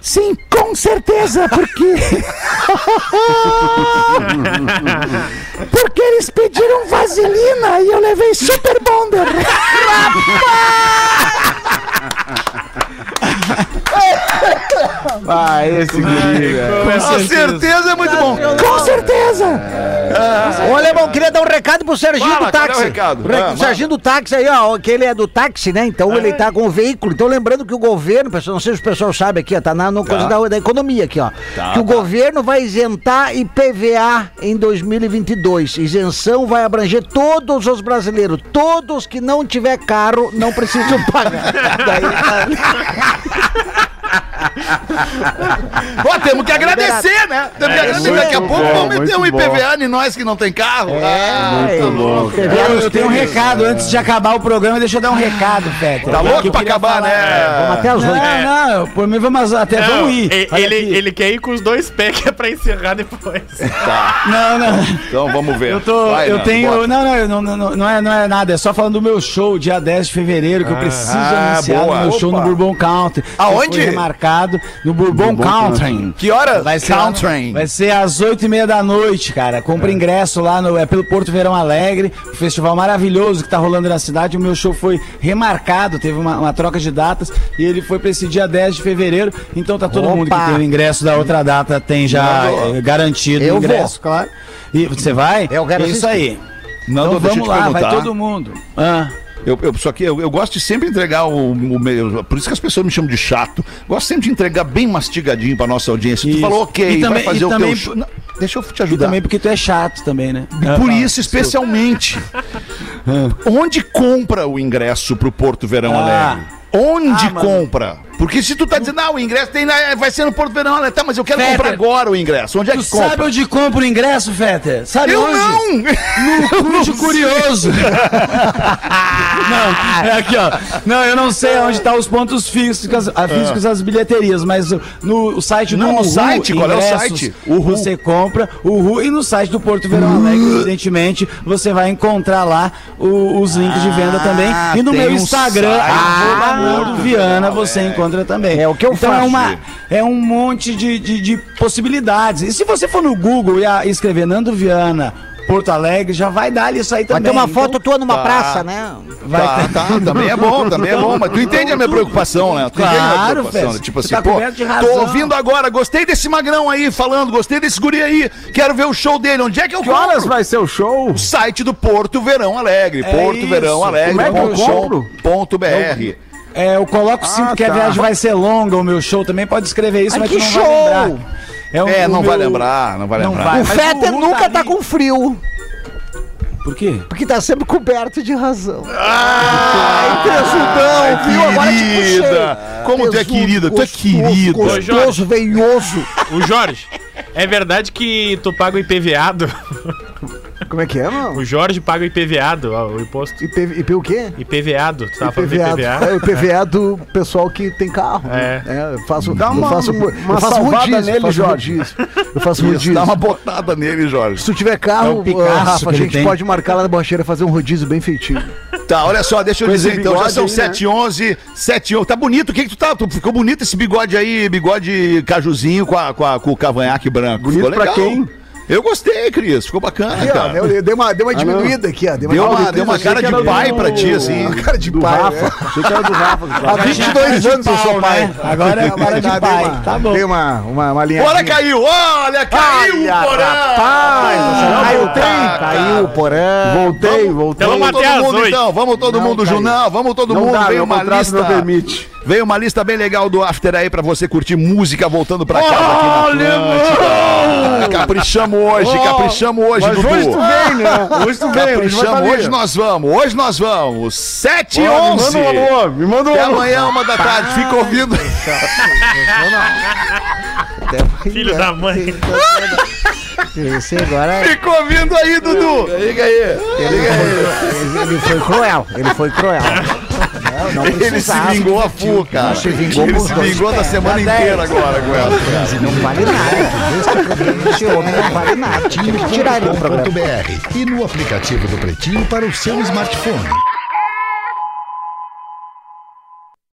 Sim, com certeza, porque. [laughs] porque eles pediram vaselina e eu levei super bonder. [laughs] [laughs] Ah, esse guri, velho. Com certeza é muito bom. Com certeza. Ô, Alemão, queria dar um recado pro Serginho Fala, do qual é o táxi. recado? Re- Ah, Serginho do táxi aí, ó, que ele é do táxi, né? Então ele tá com o veículo. Então lembrando que o governo, pessoal, não sei se o pessoal sabe aqui, ó, tá na no coisa da, da economia aqui, ó. Tá, que o governo vai isentar IPVA em 2022. Isenção vai abranger todos os brasileiros. Todos que não tiver carro não precisam [laughs] pagar. Daí, caralho. Pô, temos que agradecer, né? Temos que agradecer. Daqui a muito pouco bom, vamos meter um muito. IPVA em nós que não tem carro. Ah, é, Eu, eu tenho um recado antes de acabar o programa, deixa eu dar um recado, Fetter. tá louco pra acabar, falar. né? Vamos até as Não, oito. não, por mim vamos até Não, vamos ir. ele, ele quer ir com os dois pés que é pra encerrar depois. Não, não. Então vamos ver. Eu tô, Vai, eu Nando, tenho, não, não, não, não, não, é, não é nada, é só falando do meu show, dia 10 de fevereiro, que eu preciso Ah, anunciar boa. o meu show no. Bourbon Country. Aonde? Foi no Bourbon, Country. Que hora? Vai ser, no- Country. vai ser às oito e meia da noite, cara. Compra ingresso lá no, é pelo Porto Verão Alegre, um festival maravilhoso que tá rolando na cidade. O meu show foi remarcado, teve uma, uma troca de datas e ele foi pra esse dia 10 de fevereiro. Então tá todo mundo que Opa! tem o ingresso da outra data tem já eh, garantido Eu o ingresso, claro. E você vai? Eu quero É isso aí. Nando, Então vamos lá, vai todo mundo. Ah. Eu, eu- só que eu, eu gosto de sempre entregar o, o meu. Por isso que as pessoas me chamam de chato. Gosto sempre de entregar bem mastigadinho pra nossa audiência. Tu Isso. falou, ok, E vai também- fazer e o também- teu. Não, deixa eu te E ajudar. também porque tu é chato também, né? Por Ah, isso, especialmente. Onde compra o ingresso pro Porto Verão Ah. Alegre? Onde Ah, compra? Porque se tu tá dizendo, ah, o ingresso tem, na- vai ser no Porto Verão Alegre. Tá, mas eu quero Fetter, comprar agora o ingresso. Onde é Tu que compra? sabe onde compra o ingresso, Fetter? Sabe Eu onde? não! No [laughs] Clube Curioso. [laughs] não, é aqui, ó. Não, eu não sei onde tá os pontos físicos, a físicos das bilheterias, mas no o site do Não, no Uhu, site, qual é o site? Uhu. Você compra o Uhu e no site do Porto Verão Alegre, evidentemente, você vai encontrar lá o- os links de venda também. E no meu um Instagram, site. Nando Viana, você encontra também. É o que eu então faço. É, uma, é um monte de, de, de possibilidades. E se você for no Google e escrever Nando Viana, Porto Alegre, já vai dar ali isso aí Vai também. ter uma Então, foto tua numa tá. praça, né? vai tá, tá, também é bom, também é bom, mas tu entende a minha preocupação, né? Tu entende a minha Claro, preocupação, Fez. né? Tipo assim, tá pô, tô ouvindo agora, gostei desse magrão aí falando, gostei desse guri aí, quero ver o show dele, onde é que eu Que horas vai ser o show? Site do Porto Verão Alegre, É Porto isso. Verão Alegre, Como é que eu compro? com, ponto BR. É, eu coloco sim, Ah, porque a tá. viagem vai ser longa, o meu show também pode escrever isso, Ai, mas que tu não show! vai lembrar. o- É, não o vai meu- lembrar, não vai Não lembrar. vai. O Fetter nunca tá ali. com frio, Por quê? porque tá sempre coberto de razão. Ai, tesudão, viu? Agora te puxei. querida. Como tu é Tesudo, querida, tu é querida. Gostoso, veioso. O Jorge, é verdade que tu paga o IPVado? Como é que é, mano? O Jorge paga o IPVado, ó, o imposto. IP, IP o quê? IPVado, tu tava falando do IPVA, IPVA? é o IPVA do pessoal que tem carro. É. né? eu faço, Dá uma- eu faço, uma eu faço salvada rodízio, nele, faço Jorge. rodízio. Eu faço [laughs] Isso, rodízio. dá uma botada nele, Jorge. Se tu tiver É carro, um Picasso ah, Rafa, a gente tem. pode marcar lá na borracheira fazer um rodízio bem feitinho. [laughs] Tá, olha só, deixa eu Com dizer então, já são aí, né? 7 h 11 7 h Tá bonito, o que que tu tá? Tu ficou bonito esse bigode aí, bigode cajuzinho com, a, com, a- com o cavanhaque branco. Bonito ficou pra legal. quem? Eu gostei, Cris, ficou bacana, Aqui, ó, cara. eu, eu dei uma, dei uma não. diminuída aqui, ó. Dei uma, Deu uma, deu uma cara de pai do- pra ti, assim. Uma [laughs] cara de Do pai. Rafa. né? Achei que era do Rafa. que Há falava. 22 anos eu sou pai. né? Agora é agora de pai. uma- Tá bom. Dei uma, uma, uma linha. Olha, caiu, olha, caiu o porã! Caiu, Vamos caiu, caiu, porém. Voltei, voltei. Então vamos todo até às mundo então, vamos todo mundo caiu. junto, não, vamos todo mundo, meu uma lista, não permite. Veio uma lista bem legal do After aí pra você curtir música voltando pra casa aqui na Atlântida. Caprichamos hoje, caprichamos hoje, Mas Dudu. hoje tu vem, né? Hoje tu vem, hoje Caprichamos, hoje ali. nós vamos, hoje nós vamos. 7 e Me 11. manda um alô, me manda um Até amanhã, uma da tarde. Fica ouvindo. Filho da mãe. Esse agora. Ficou vindo aí, Dudu. Liga aí. Ele foi, ele foi cruel. Ele foi cruel. Não, não Ele se vingou a full, cara. Se vingou Ele se vingou da semana inteira agora com essa. Não vale nada. Esse homem não vale nada. Tinha que tirar ele do programa. e no aplicativo do Pretinho para o seu smartphone.